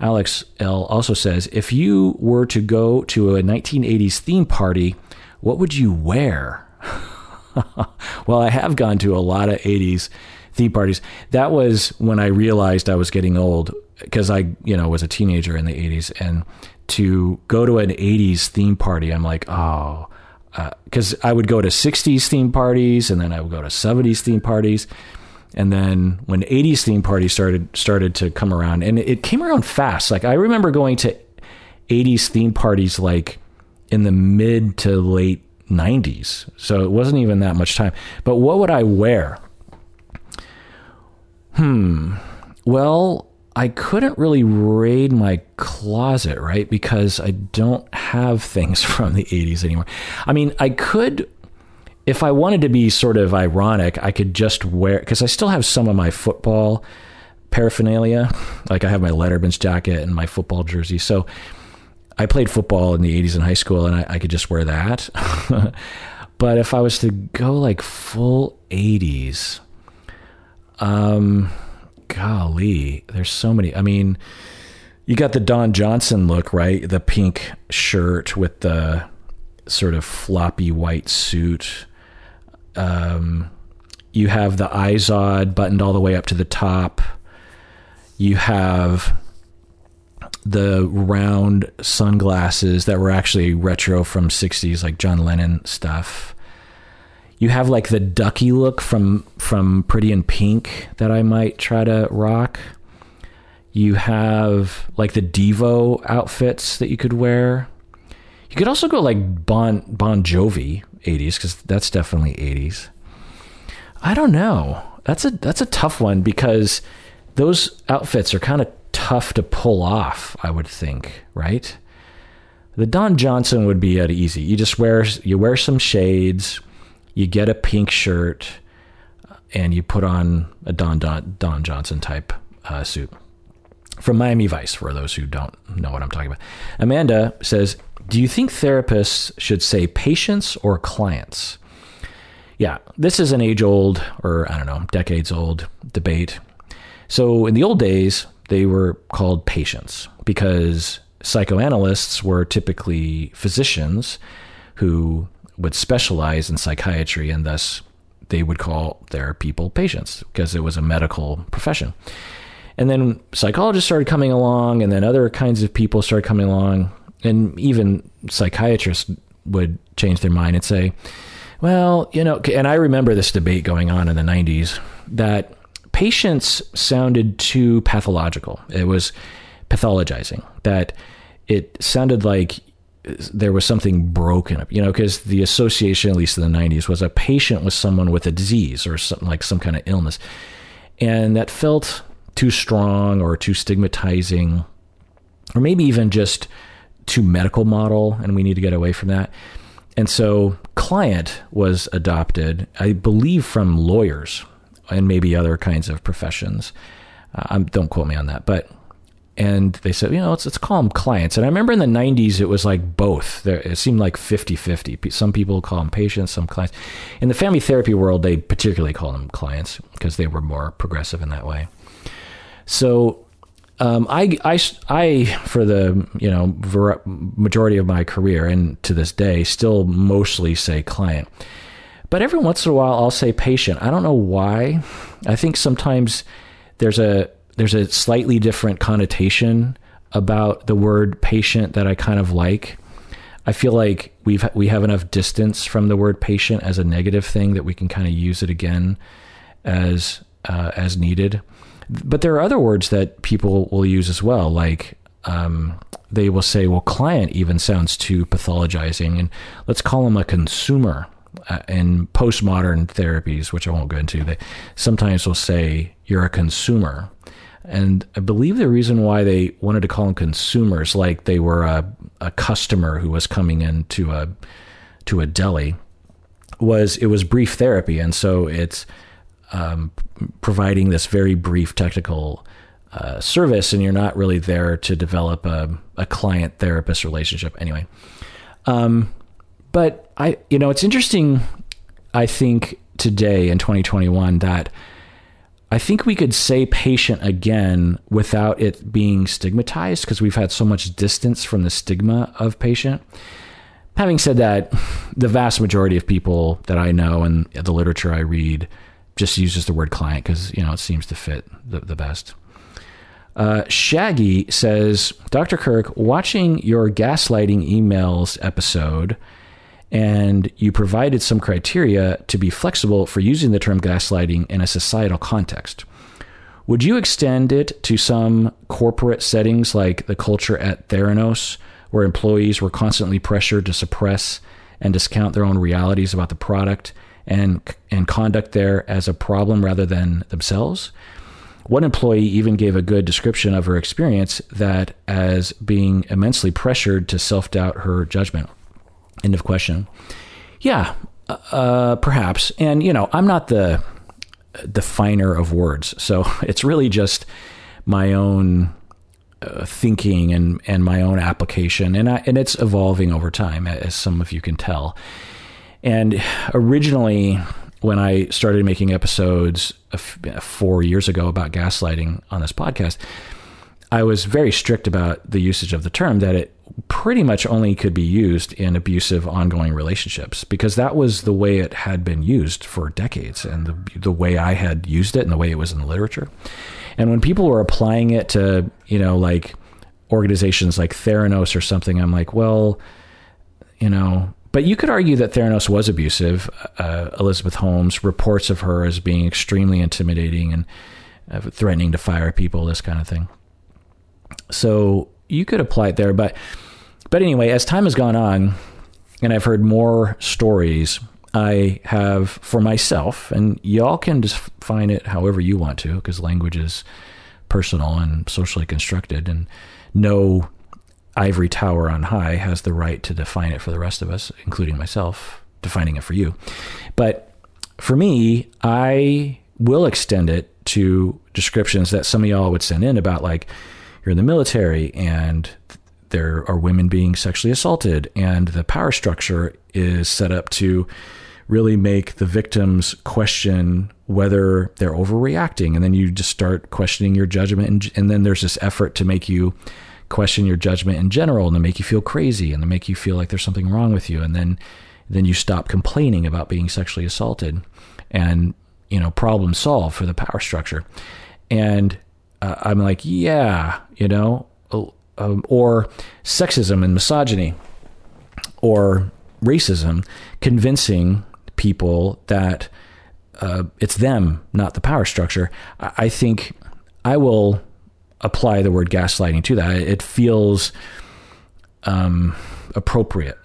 Alex L also says, if you were to go to a 1980s theme party, what would you wear? well, I have gone to a lot of 80s theme parties. That was when I realized I was getting old because I, you know, was a teenager in the 80s and to go to an 80s theme party, I'm like, oh, because uh, I would go to 60s theme parties and then I would go to 70s theme parties. And then when 80s theme parties started started to come around, and it came around fast. Like I remember going to 80s theme parties like in the mid to late 90s. So it wasn't even that much time. But what would I wear? Hmm. Well, I couldn't really raid my closet, right? Because I don't have things from the 80s anymore. I mean, I could, if I wanted to be sort of ironic, I could just wear, because I still have some of my football paraphernalia. Like I have my Letterman's jacket and my football jersey. So I played football in the 80s in high school and I, I could just wear that. but if I was to go like full 80s, um, golly, there's so many. I mean, you got the Don Johnson look, right? The pink shirt with the sort of floppy white suit. Um, you have the Izod buttoned all the way up to the top. You have the round sunglasses that were actually retro from 60s like John Lennon stuff. You have like the Duckie look from from Pretty in Pink that I might try to rock. You have like the Devo outfits that you could wear. You could also go like Bon Bon Jovi 80s cuz that's definitely 80s. I don't know. That's a that's a tough one because those outfits are kind of tough to pull off, I would think, right? The Don Johnson would be easy. You just wear you wear some shades, you get a pink shirt, and you put on a Don Don, Don Johnson type uh, suit from Miami Vice. For those who don't know what I'm talking about, Amanda says, "Do you think therapists should say patients or clients?" Yeah, this is an age old, or I don't know, decades old debate. So in the old days, they were called patients because psychoanalysts were typically physicians who would specialize in psychiatry and thus they would call their people patients because it was a medical profession. And then psychologists started coming along, and then other kinds of people started coming along, and even psychiatrists would change their mind and say, well, you know, and I remember this debate going on in the 90s that patients sounded too pathological. It was pathologizing, that it sounded like there was something broken, you know, because the association, at least in the 90s, was a patient was someone with a disease or something like some kind of illness. And that felt too strong or too stigmatizing, or maybe even just too medical model, and we need to get away from that. And so, client was adopted, I believe, from lawyers and maybe other kinds of professions. Uh, don't quote me on that, but and they said, you know, let's, call them clients. And I remember in the 90s, it was like both. There, it seemed like 50 50. Some people call them patients, some clients. In the family therapy world, they particularly call them clients because they were more progressive in that way. So um, I, I, I, for the you know ver- majority of my career and to this day, still mostly say client. But every once in a while, I'll say patient. I don't know why. I think sometimes there's a there's a slightly different connotation about the word patient that I kind of like. I feel like we've we have enough distance from the word patient as a negative thing that we can kind of use it again as uh, as needed. But there are other words that people will use as well, like um, they will say, "Well, client even sounds too pathologizing," and let's call them a consumer uh, in postmodern therapies, which I won't go into, they sometimes will say you're a consumer. And I believe the reason why they wanted to call them consumers, like they were a, a customer who was coming into a to a deli, was it was brief therapy, and so it's um, providing this very brief technical uh, service, and you're not really there to develop a, a client therapist relationship. Anyway, um, but I, you know, it's interesting. I think today in 2021 that I think we could say patient again without it being stigmatized because we've had so much distance from the stigma of patient. Having said that, the vast majority of people that I know and the literature I read just uses the word client because you know it seems to fit the, the best. Uh, Shaggy says, Dr. Kirk, watching your gaslighting emails episode and you provided some criteria to be flexible for using the term gaslighting in a societal context. Would you extend it to some corporate settings like the culture at Theranos, where employees were constantly pressured to suppress and discount their own realities about the product and, and conduct there as a problem rather than themselves? One employee even gave a good description of her experience that as being immensely pressured to self doubt her judgment. End of question. Yeah, uh, uh, perhaps. And you know, I'm not the definer of words, so it's really just my own uh, thinking and and my own application, and I, and it's evolving over time, as some of you can tell. And originally, when I started making episodes four years ago about gaslighting on this podcast, I was very strict about the usage of the term that it pretty much only could be used in abusive ongoing relationships because that was the way it had been used for decades and the, the way I had used it and the way it was in the literature. And when people were applying it to, you know, like organizations like Theranos or something, I'm like, well, you know, but you could argue that Theranos was abusive. Uh, Elizabeth Holmes reports of her as being extremely intimidating and uh, threatening to fire people, this kind of thing. So you could apply it there, but but anyway, as time has gone on, and I've heard more stories, I have for myself, and y'all can define it however you want to, because language is personal and socially constructed, and no ivory tower on high has the right to define it for the rest of us, including myself, defining it for you. But for me, I will extend it to descriptions that some of y'all would send in about like you're in the military and there are women being sexually assaulted and the power structure is set up to really make the victims question whether they're overreacting. And then you just start questioning your judgment and, and then there's this effort to make you question your judgment in general and to make you feel crazy and to make you feel like there's something wrong with you. And then then you stop complaining about being sexually assaulted and you know problem solved for the power structure. And uh, I'm like, yeah, you know, um, or sexism and misogyny, or racism, convincing people that uh, it's them, not the power structure. I, I think I will apply the word gaslighting to that. It feels um, appropriate,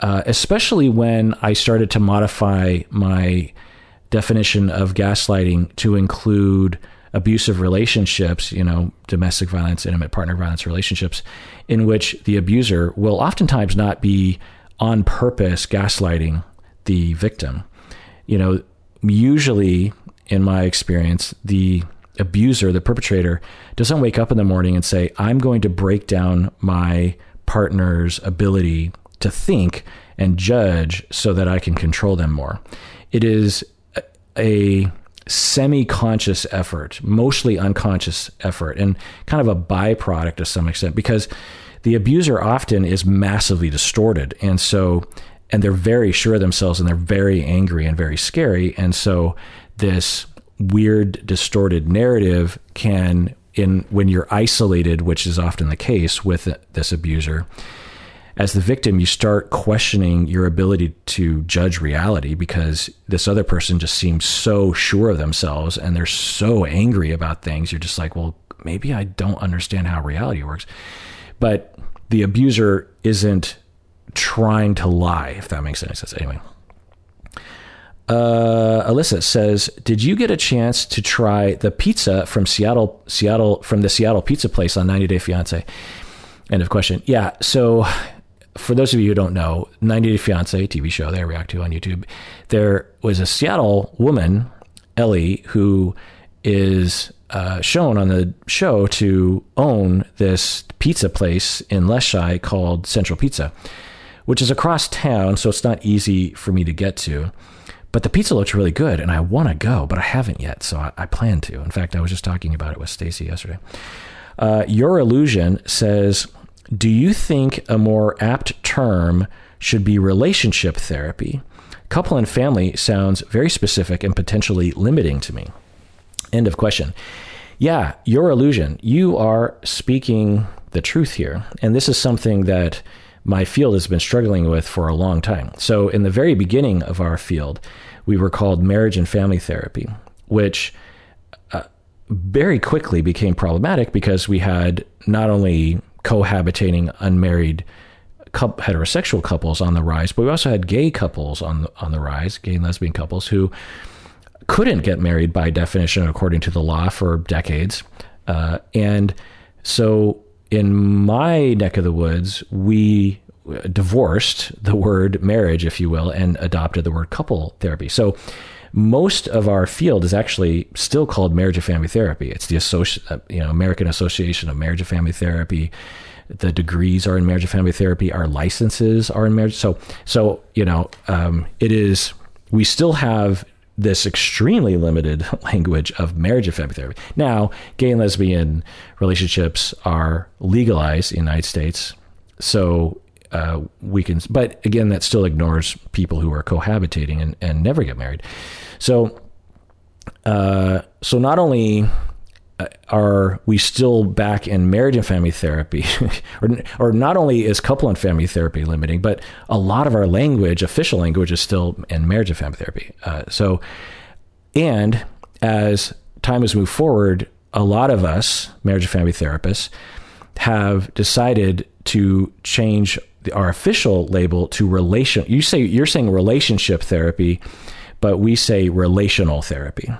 uh, especially when I started to modify my definition of gaslighting to include abusive relationships, you know, domestic violence, intimate partner violence relationships, in which the abuser will oftentimes not be on purpose gaslighting the victim. You know, usually in my experience, the abuser, the perpetrator, doesn't wake up in the morning and say, I'm going to break down my partner's ability to think and judge so that I can control them more. It is a semi conscious effort, mostly unconscious effort, and kind of a byproduct to some extent because the abuser often is massively distorted. And so, and they're very sure of themselves and they're very angry and very scary. And so, this weird, distorted narrative can, in when you're isolated, which is often the case with this abuser, as the victim, you start questioning your ability to judge reality because this other person just seems so sure of themselves and they're so angry about things. You're just like, well, maybe I don't understand how reality works. But the abuser isn't trying to lie, if that makes any sense. Anyway. Uh, Alyssa says, "Did you get a chance to try the pizza from Seattle, Seattle from the Seattle pizza place on 90 Day Fiance?" End of question. Yeah. So for those of you who don't know, 90 Day Fiance TV show I react to on YouTube, there was a Seattle woman, Ellie, who is uh, shown on the show to own this pizza place in Leschi called Central Pizza, which is across town, so it's not easy for me to get to. But the pizza looks really good, and I want to go, but I haven't yet, so I, I, plan to. In fact, I was just talking about it with Stacy yesterday. Uh, Your Illusion says do you think a more apt term should be relationship therapy? Couple and family sounds very specific and potentially limiting to me. End of question. Yeah, your illusion. You are speaking the truth here. And this is something that my field has been struggling with for a long time. So, in the very beginning of our field, we were called marriage and family therapy, which uh, very quickly became problematic because we had not only cohabitating unmarried heterosexual couples on the rise, but we also had gay couples on the, on the rise, gay and lesbian couples who couldn't get married by definition according to the law for decades. Uh, and so in my neck of the woods, we divorced the word marriage, if you will, and adopted the word couple therapy. So most of our field is actually still called marriage and family therapy. It's the associ- uh, you know American Association of Marriage and Family Therapy. the degrees are in marriage and family therapy. Our licenses are in marriage. So, so you know, um, it is. We still have this extremely limited language of marriage and family therapy. Now, gay and lesbian relationships are legalized in the United States, so uh, can. But again, that still ignores people who are cohabitating and, and never get married. So, uh, so not only uh, are we still back in marriage and family therapy, or, or not only is couple and family therapy limiting, but a lot of our language, official language, is still in marriage and family therapy. Uh, so, and as time has moved forward, a lot of us, marriage and family therapists, have decided to change our official label to relation. You say you're saying relationship therapy, but we say relational therapy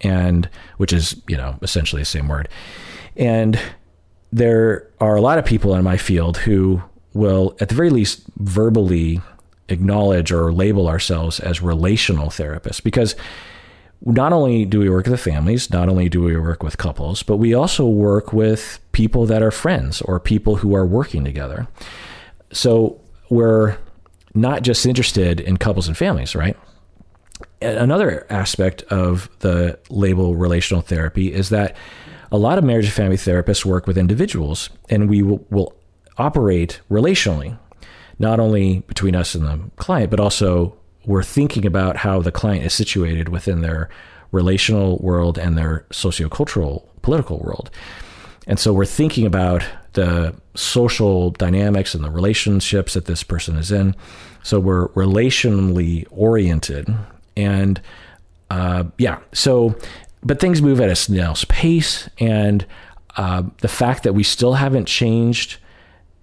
and which is you know essentially the same word. And there are a lot of people in my field who will, at the very least, verbally acknowledge or label ourselves as relational therapists because not only do we work with families, not only do we work with couples, but we also work with people that are friends or people who are working together. So we're not just interested in couples and families, right? another aspect of the label relational therapy is that a lot of marriage and family therapists work with individuals and we will, will operate relationally, not only between us and the client, but also we're thinking about how the client is situated within their relational world and their sociocultural political world. And so we're thinking about the social dynamics and the relationships that this person is in. So we're relationally oriented and uh, yeah, so, but things move at a snail's pace. And uh, the fact that we still haven't changed,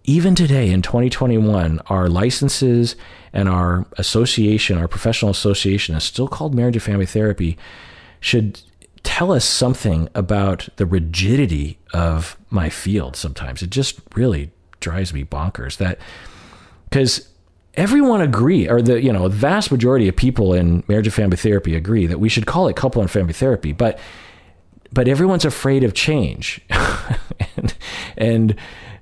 even today in 2021, our licenses and our association, our professional association, is still called Marriage and Family Therapy, should tell us something about the rigidity of my field sometimes. It just really drives me bonkers that because everyone agree, or the you know vast majority of people in marriage and family therapy agree that we should call it couple and family therapy, but but everyone's afraid of change, and, and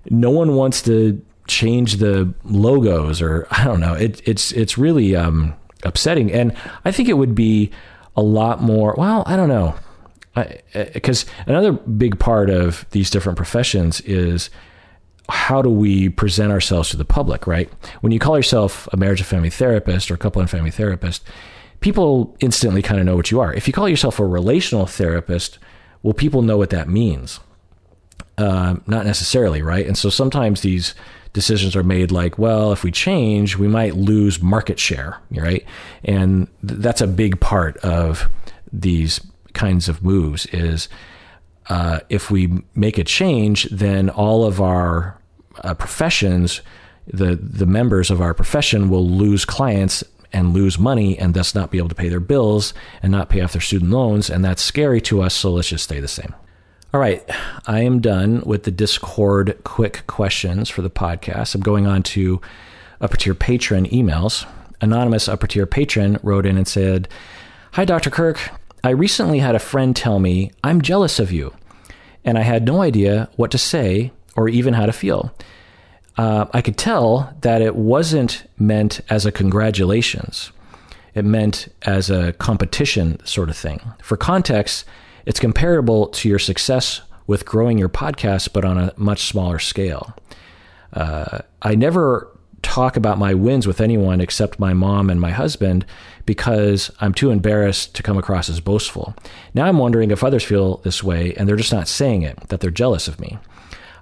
no one wants to change the logos or I don't know. It, it's it's really um, upsetting, and I think it would be a lot more. Well, I don't know, because another big part of these different professions is how do we present ourselves to the public, right? When you call yourself a marriage and family therapist or a couple and family therapist, people instantly kind of know what you are. If you call yourself a relational therapist, well, people know what that means. Uh, not necessarily, right? And so sometimes these decisions are made like, well, if we change, we might lose market share, right? And th- that's a big part of these kinds of moves is uh, if we make a change, then all of our uh, professions, the the members of our profession will lose clients and lose money and thus not be able to pay their bills and not pay off their student loans. And that's scary to us. So let's just stay the same. All right. I am done with the Discord quick questions for the podcast. I'm going on to upper tier patron emails. Anonymous upper tier patron wrote in and said, Hi, Dr. Kirk. I recently had a friend tell me, I'm jealous of you. And I had no idea what to say or even how to feel. Uh, I could tell that it wasn't meant as a congratulations. It meant as a competition sort of thing. For context, it's comparable to your success with growing your podcast, but on a much smaller scale. Uh, I never talk about my wins with anyone except my mom and my husband because I'm too embarrassed to come across as boastful. Now I'm wondering if others feel this way and they're just not saying it, that they're jealous of me.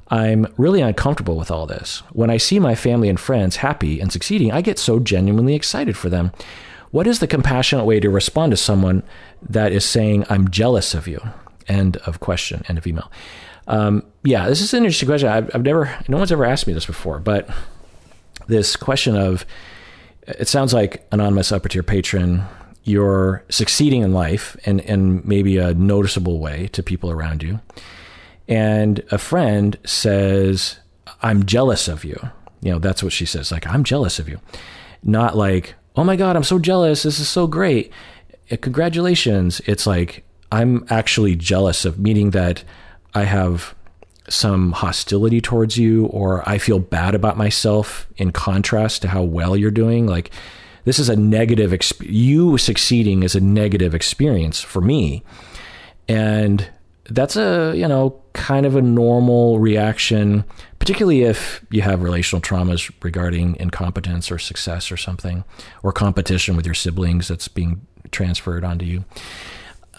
I'm really uncomfortable with all this. When I see my family and friends happy and succeeding, I get so genuinely excited for them. What is the compassionate way to respond to someone that is saying, I'm jealous of you? End of question, end of email. Um, yeah, this is an interesting question. I've, I've never, no one's ever asked me this before, but this question of it sounds like anonymous upper tier patron you're succeeding in life in, in maybe a noticeable way to people around you. And a friend says i'm jealous of you. You know that's what she says like i'm jealous of you. Not like oh my god i'm so jealous. This is so great. Uh, congratulations. It's like i'm actually jealous of meaning that i have some hostility towards you or I feel bad about myself in contrast to how well you're doing. Like this is a negative, exp- you succeeding is a negative experience for me. And that's a, you know, kind of a normal reaction, particularly if you have relational traumas regarding incompetence or success or something, or competition with your siblings that's being transferred onto you.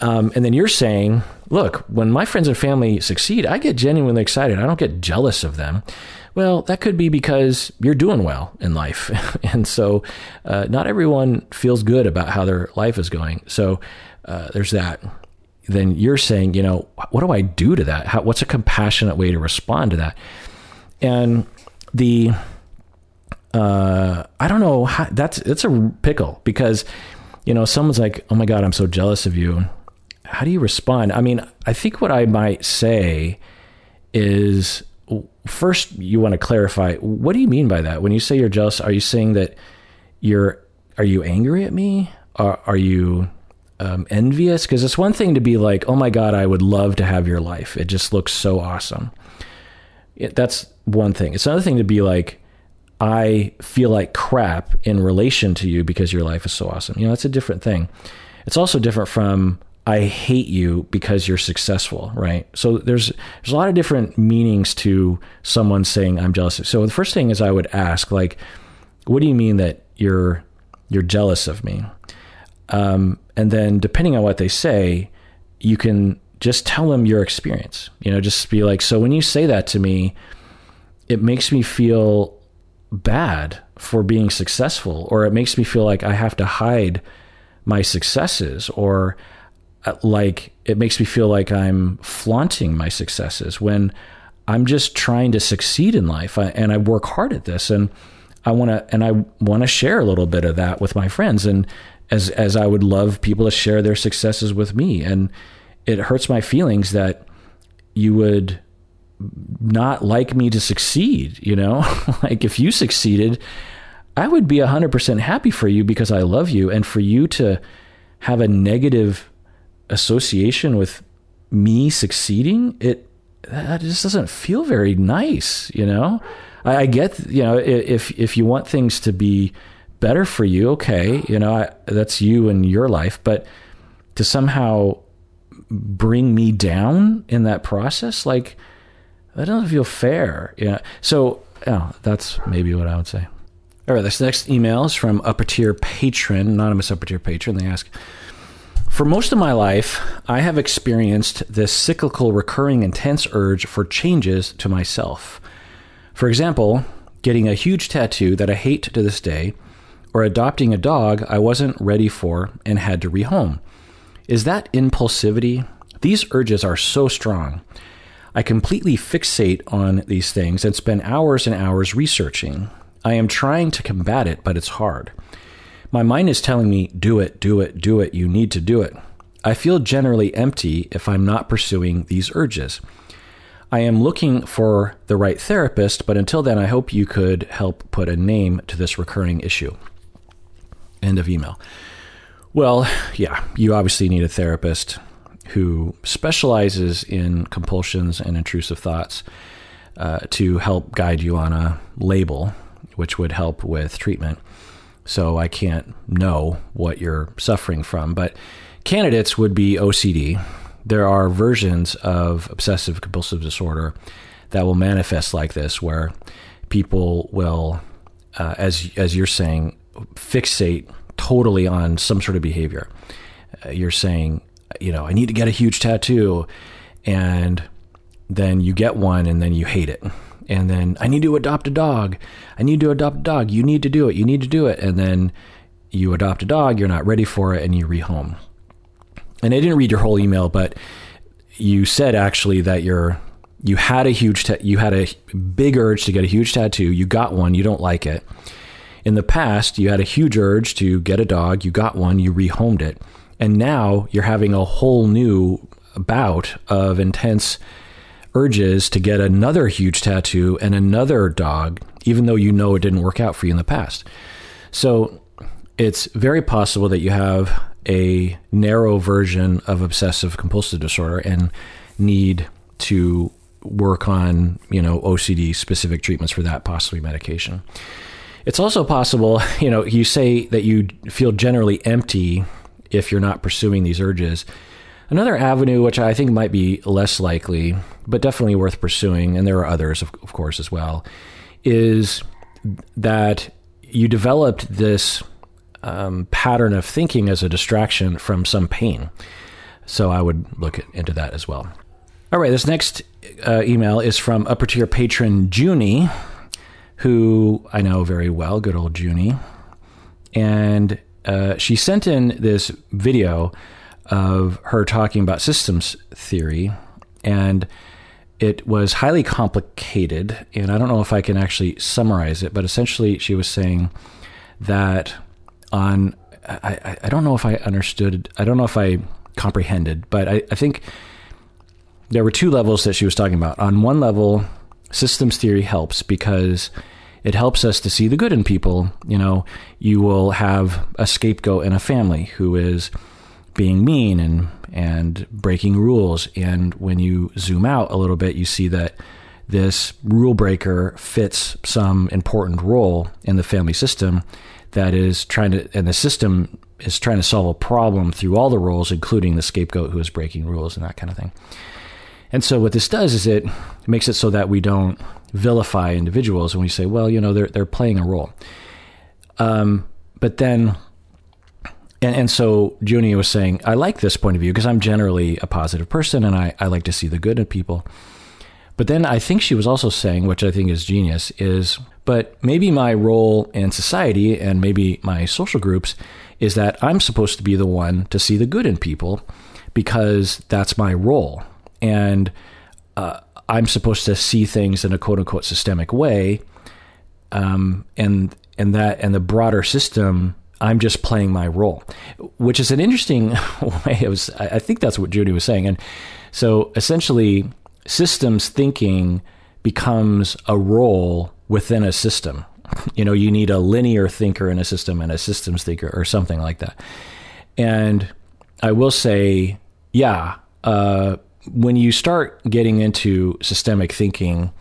Um, and then you're saying, look, when my friends and family succeed, I get genuinely excited. I don't get jealous of them. Well, that could be because you're doing well in life. and so uh, not everyone feels good about how their life is going. So uh, there's that. Then you're saying, you know, what do I do to that? How, what's a compassionate way to respond to that? And the, uh, I don't know, how, that's, it's a pickle because, you know, someone's like, oh my God, I'm so jealous of you how do you respond? I mean, I think what I might say is first you want to clarify what do you mean by that? When you say you're jealous, are you saying that you're are you angry at me? Are, are you um, envious? Because it's one thing to be like, oh my god, I would love to have your life. It just looks so awesome. It, that's one thing. It's another thing to be like, I feel like crap in relation to you because your life is so awesome. You know, that's a different thing. It's also different from I hate you because you're successful, right? So there's there's a lot of different meanings to someone saying I'm jealous. So the first thing is I would ask like, what do you mean that you're you're jealous of me? Um, and then depending on what they say, you can just tell them your experience. You know, just be like, so when you say that to me, it makes me feel bad for being successful, or it makes me feel like I have to hide my successes, or Uh, like it makes me feel like I'm flaunting my successes when I'm just trying to succeed in life uh, and I work hard at this and I want to and I want to share a little bit of that with my friends and as as I would love people to share their successes with me and it hurts my feelings that you would not like me to succeed, you know? like if you succeeded, I would be 100% happy for you because I love you and for you to have a negative association with me succeeding, it that just doesn't feel very nice, you know. I, I get, you know, if if you want things to be better for you, okay, you know, I, that's you and your life, but to somehow bring me down in that process, like that doesn't feel fair, you. So, yeah, that's maybe what I would say. All right, this next email is from upper tier patron, anonymous upper tier patron. They ask, for most of my life, I have experienced this cyclical, recurring, intense urge for changes to myself. For example, getting a huge tattoo that I hate to this day, or adopting a dog I wasn't ready for and had to rehome. Is that impulsivity? These urges are so strong. I completely fixate on these things and spend hours and hours researching. I am trying to combat it, but it's hard. My mind is telling me, do it, do it, do it, you need to do it. I feel generally empty if I'm not pursuing these urges. I am looking for the right therapist, but until then, I hope you could help put a name to this recurring issue. End of email. Well, yeah, you obviously need a therapist who specializes in compulsions and intrusive thoughts uh, to help guide you on a label, which would help with treatment so I can't know what you're suffering from. But candidates would be OCD. There are versions of obsessive compulsive disorder that will manifest like this, where people will, uh, as as you're saying, fixate totally on some sort of behavior. Uh, you're saying, you know, I need to get a huge tattoo, and then you get one, and then you hate it and then I need to adopt a dog. I need to adopt a dog. You need to do it. You need to do it. And then you adopt a dog, you're not ready for it, and you rehome. And I didn't read your whole email, but you said actually that you're you had a huge ta- you had a big urge to get a huge tattoo. You got one. You don't like it. In the past, you had a huge urge to get a dog. You got one. You rehomed it, and now you're having a whole new bout of intense urges to get another huge tattoo and another dog, even though you know it didn't work out for you in the past. So it's very possible that you have a narrow version of obsessive compulsive disorder and need to work on you know OCD specific treatments for that, possibly medication. It's also possible, you know, you say that you feel generally empty if you're not pursuing these urges. Another avenue, which I think might be less likely, but definitely worth pursuing, and there are others, of, of course, as well, is that you developed this um, pattern of thinking as a distraction from some pain. So I would look at, into that as well. All right, this next uh, email is from upper tier patron Junie, who I know very well, good old Junie. And uh, she sent in this video of her talking about systems theory. And it was highly complicated. And I don't know if I can actually summarize it, but essentially, she was saying that on, I, I don't know if I understood, I don't know if I comprehended, but I, I think there were two levels that she was talking about. On one level, systems theory helps because it helps us to see the good in people. You know, you will have a scapegoat in a family who is being mean and and breaking rules. And when you zoom out a little bit, you see that this rule breaker fits some important role in the family system that is trying to, and the system is trying to solve a problem through all the roles, including the scapegoat who is breaking rules and that kind of thing. And so what this does is it makes it so that we don't vilify individuals and we say, well, you know, they're they're playing a role. Um, but then, and, and so Junie was saying, I like this point of view because I'm generally a positive person and I, I like to see the good in people. But then I think she was also saying, which I think is genius, is but maybe my role in society and maybe my social groups is that I'm supposed to be the one to see the good in people because that's my role. And uh, I'm supposed to see things in a quote unquote systemic way. Um, and and that and the broader system, I'm just playing my role, which is an interesting way. Was, I think that's what Judy was saying. And so essentially, systems thinking becomes a role within a system. You know, you need a linear thinker in a system and a systems thinker or something like that. And I will say, yeah, uh, when you start getting into systemic thinking,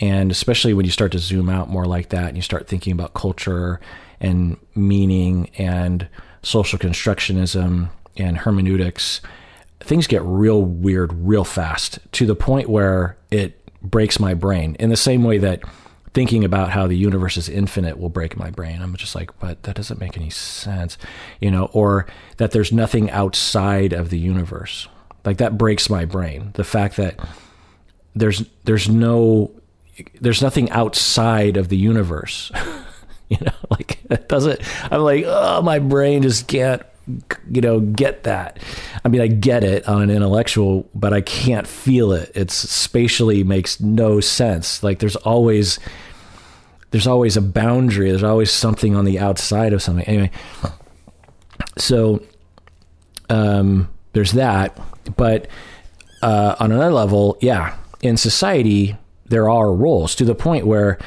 and especially when you start to zoom out more like that and you start thinking about culture and meaning and social constructionism and hermeneutics, things get real weird real fast to the point where it breaks my brain in the same way that thinking about how the universe is infinite will break my brain. I'm just like, but that doesn't make any sense, you know, or that there's nothing outside of the universe. Like that breaks my brain. The fact that there's there's no there's nothing outside of the universe. you know, like it doesn't I'm like, oh my brain just can't you know get that. I mean i get it on an intellectual but i can't feel it. It's spatially makes no sense. Like there's always there's always a boundary. There's always something on the outside of something. Anyway so um there's that. But uh, on another level, yeah, in society, there are roles to the point where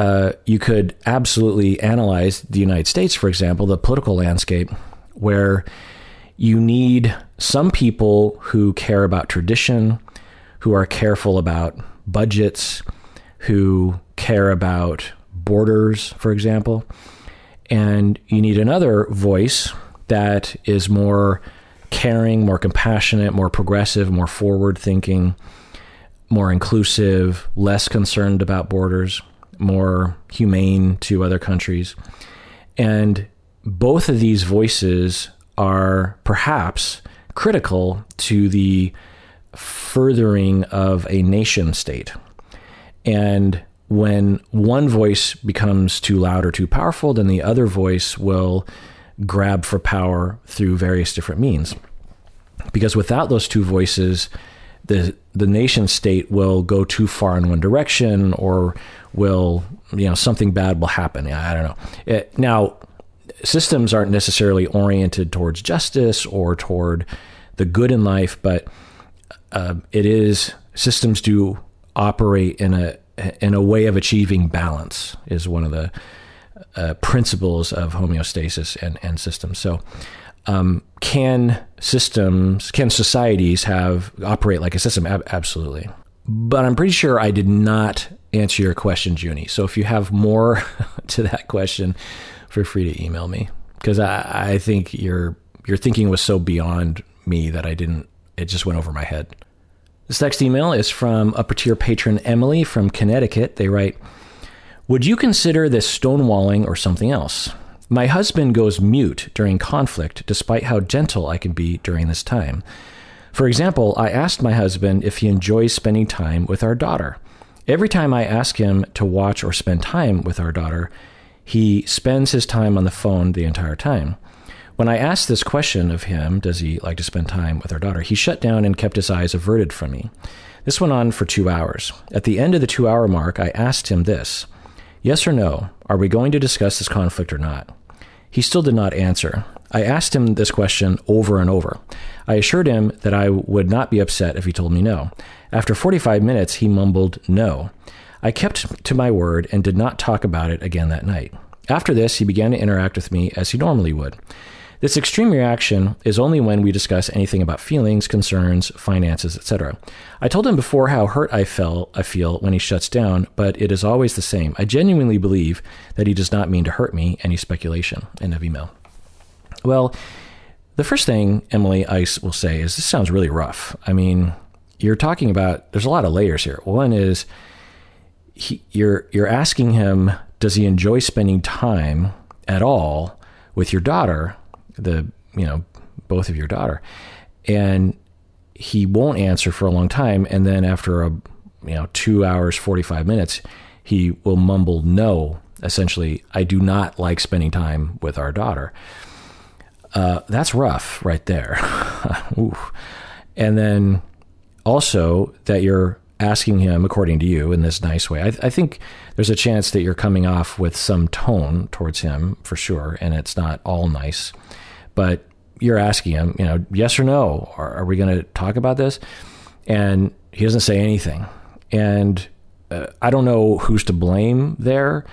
uh, you could absolutely analyze the United States, for example, the political landscape, where you need some people who care about tradition, who are careful about budgets, who care about borders, for example. And you need another voice that is more caring, more compassionate, more progressive, more forward thinking, more inclusive, less concerned about borders, more humane to other countries. And both of these voices are perhaps critical to the furthering of a nation state. And when one voice becomes too loud or too powerful, then the other voice will grab for power through various different means. Because without those two voices, the the nation state will go too far in one direction, or will you know something bad will happen. I don't know. It, now, systems aren't necessarily oriented towards justice or toward the good in life, but uh, it is systems do operate in a in a way of achieving balance is one of the uh, principles of homeostasis and, and systems. So, um, can systems, can societies have operate like a system? Ab- absolutely. but I'm pretty sure I did not answer your question, Junie. So if you have more to that question, feel free to email me because I, I think your your thinking was so beyond me that I didn't. It just went over my head. This next email is from upper tier patron Emily from Connecticut. They write, "Would you consider this stonewalling or something else?" My husband goes mute during conflict, despite how gentle I can be during this time. For example, I asked my husband if he enjoys spending time with our daughter. Every time I ask him to watch or spend time with our daughter, he spends his time on the phone the entire time. When I asked this question of him, does he like to spend time with our daughter, he shut down and kept his eyes averted from me. This went on for two hours. At the end of the two hour mark, I asked him this Yes or no, are we going to discuss this conflict or not? He still did not answer. I asked him this question over and over. I assured him that I would not be upset if he told me no. After 45 minutes, he mumbled no. I kept to my word and did not talk about it again that night. After this, he began to interact with me as he normally would. This extreme reaction is only when we discuss anything about feelings, concerns, finances, etc. I told him before how hurt I felt I feel when he shuts down, but it is always the same. I genuinely believe that he does not mean to hurt me. Any speculation? End of email. Well, the first thing Emily Ice will say is this sounds really rough. I mean, you're talking about there's a lot of layers here. One is he, you're you're asking him does he enjoy spending time at all with your daughter, the you know both of your daughter, and he won't answer for a long time, and then after a you know two hours forty five minutes, he will mumble no. Essentially, I do not like spending time with our daughter. Uh, that's rough right there. and then also that you're asking him, according to you, in this nice way. I, I, think there's a chance that you're coming off with some tone towards him for sure, and it's not all nice. But you're asking him, you know, yes or no, are, are we going to talk about this? And he doesn't say anything. And uh, I don't know who's to blame there.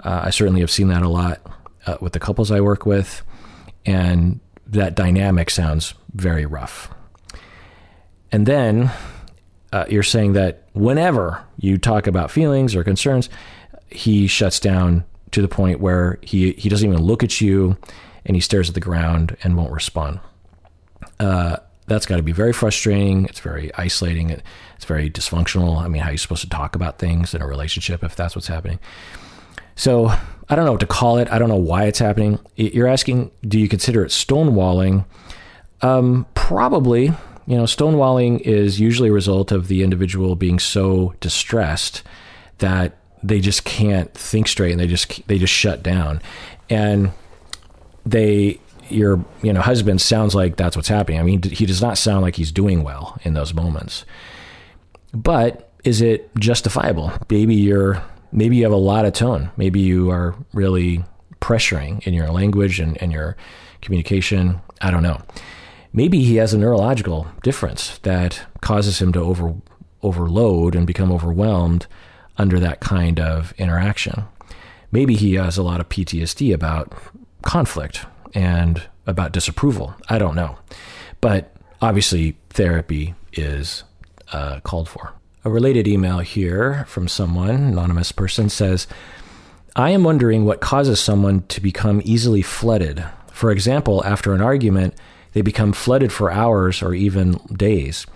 Uh, I certainly have seen that a lot uh, with the couples I work with and that dynamic sounds very rough. And then uh, you're saying that whenever you talk about feelings or concerns, he shuts down to the point where he, he doesn't even look at you and he stares at the ground and won't respond. Uh, that's got to be very frustrating. It's very isolating. It's very dysfunctional. I mean, how are you supposed to talk about things in a relationship if that's what's happening? So I don't know what to call it. I don't know why it's happening. You're asking, do you consider it stonewalling? Um, probably. You know, stonewalling is usually a result of the individual being so distressed that they just can't think straight and they just they just shut down. And they your you know husband sounds like that's what's happening. I mean, he does not sound like he's doing well in those moments. But is it justifiable? Maybe you're maybe you have a lot of tone. Maybe you are really pressuring in your language and, and your communication. I don't know. Maybe he has a neurological difference that causes him to over overload and become overwhelmed under that kind of interaction. Maybe he has a lot of PTSD about conflict and about disapproval. I don't know. But obviously, therapy is uh, called for. A related email here from someone, anonymous person, says, I am wondering what causes someone to become easily flooded. For example, after an argument, they become flooded for hours or even days.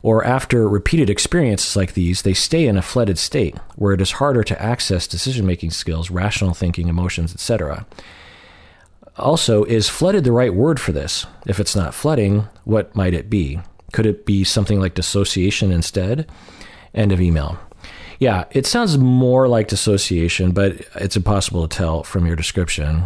Or after repeated experiences like these, they stay in a flooded state where it is harder to access decision making skills, rational thinking, emotions, etc. Also, is flooded the right word for this? If it's not flooding, what might it be? Could it be something like dissociation instead? End of email. Yeah, it sounds more like dissociation, but it's impossible to tell from your description.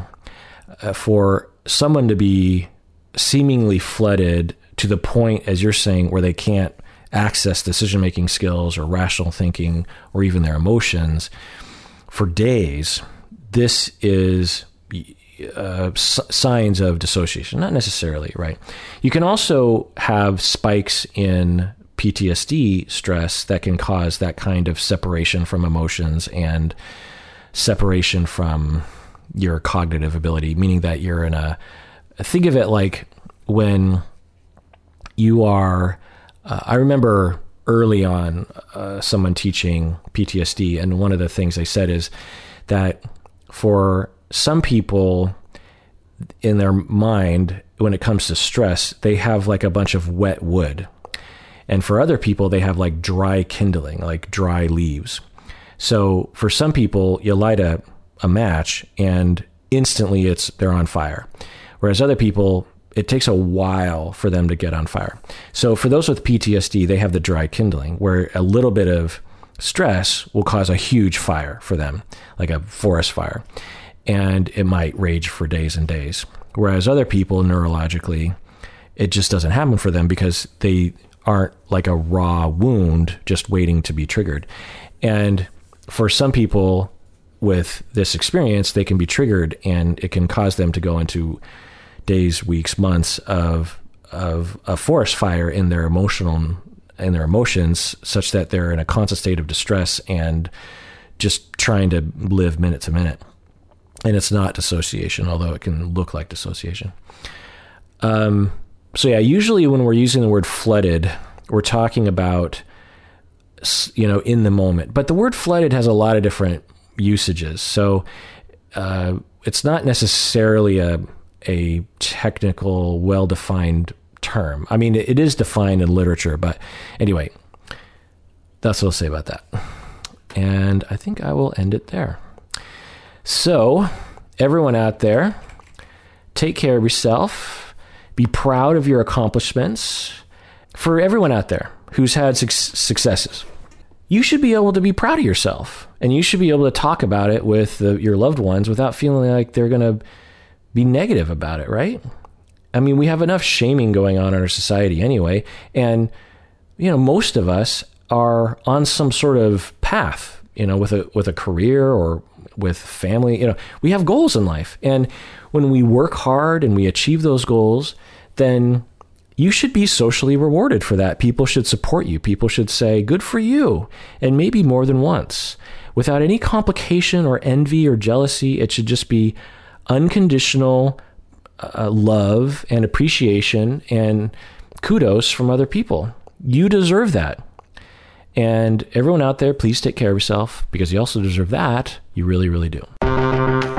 Uh, for someone to be seemingly flooded to the point, as you're saying, where they can't access decision making skills or rational thinking or even their emotions for days, this is uh, s- signs of dissociation. Not necessarily, right? You can also have spikes in PTSD stress that can cause that kind of separation from emotions and separation from your cognitive ability, meaning that you're in a think of it like when you are. Uh, I remember early on uh, someone teaching PTSD, and one of the things they said is that for some people in their mind, when it comes to stress, they have like a bunch of wet wood. And for other people, they have like dry kindling, like dry leaves. So for some people, you light a, a match and instantly it's they're on fire. Whereas other people, it takes a while for them to get on fire. So for those with PTSD, they have the dry kindling, where a little bit of stress will cause a huge fire for them, like a forest fire. And it might rage for days and days. Whereas other people, neurologically, it just doesn't happen for them because they aren't like a raw wound just waiting to be triggered. And for some people with this experience, they can be triggered and it can cause them to go into days, weeks, months of of a forest fire in their emotional in their emotions, such that they're in a constant state of distress and just trying to live minute to minute. And it's not dissociation, although it can look like dissociation. Um, so yeah, usually when we're using the word flooded, we're talking about you know in the moment. But the word flooded has a lot of different usages, so uh, it's not necessarily a a technical, well defined term. I mean, it is defined in literature, but anyway, that's what I'll say about that. And I think I will end it there. So, everyone out there, take care of yourself, be proud of your accomplishments. For everyone out there who's had su- successes, you should be able to be proud of yourself and you should be able to talk about it with the, your loved ones without feeling like they're going to be negative about it, right? I mean, we have enough shaming going on in our society anyway. And, you know, most of us are on some sort of path, you know, with a, with a career or with family. You know, we have goals in life. And when we work hard and we achieve those goals, then you should be socially rewarded for that. People should support you. People should say, good for you. And maybe more than once. Without any complication or envy or jealousy, it should just be unconditional uh, love and appreciation and kudos from other people. You deserve that. And everyone out there, please take care of yourself because you also deserve that. You really, really do.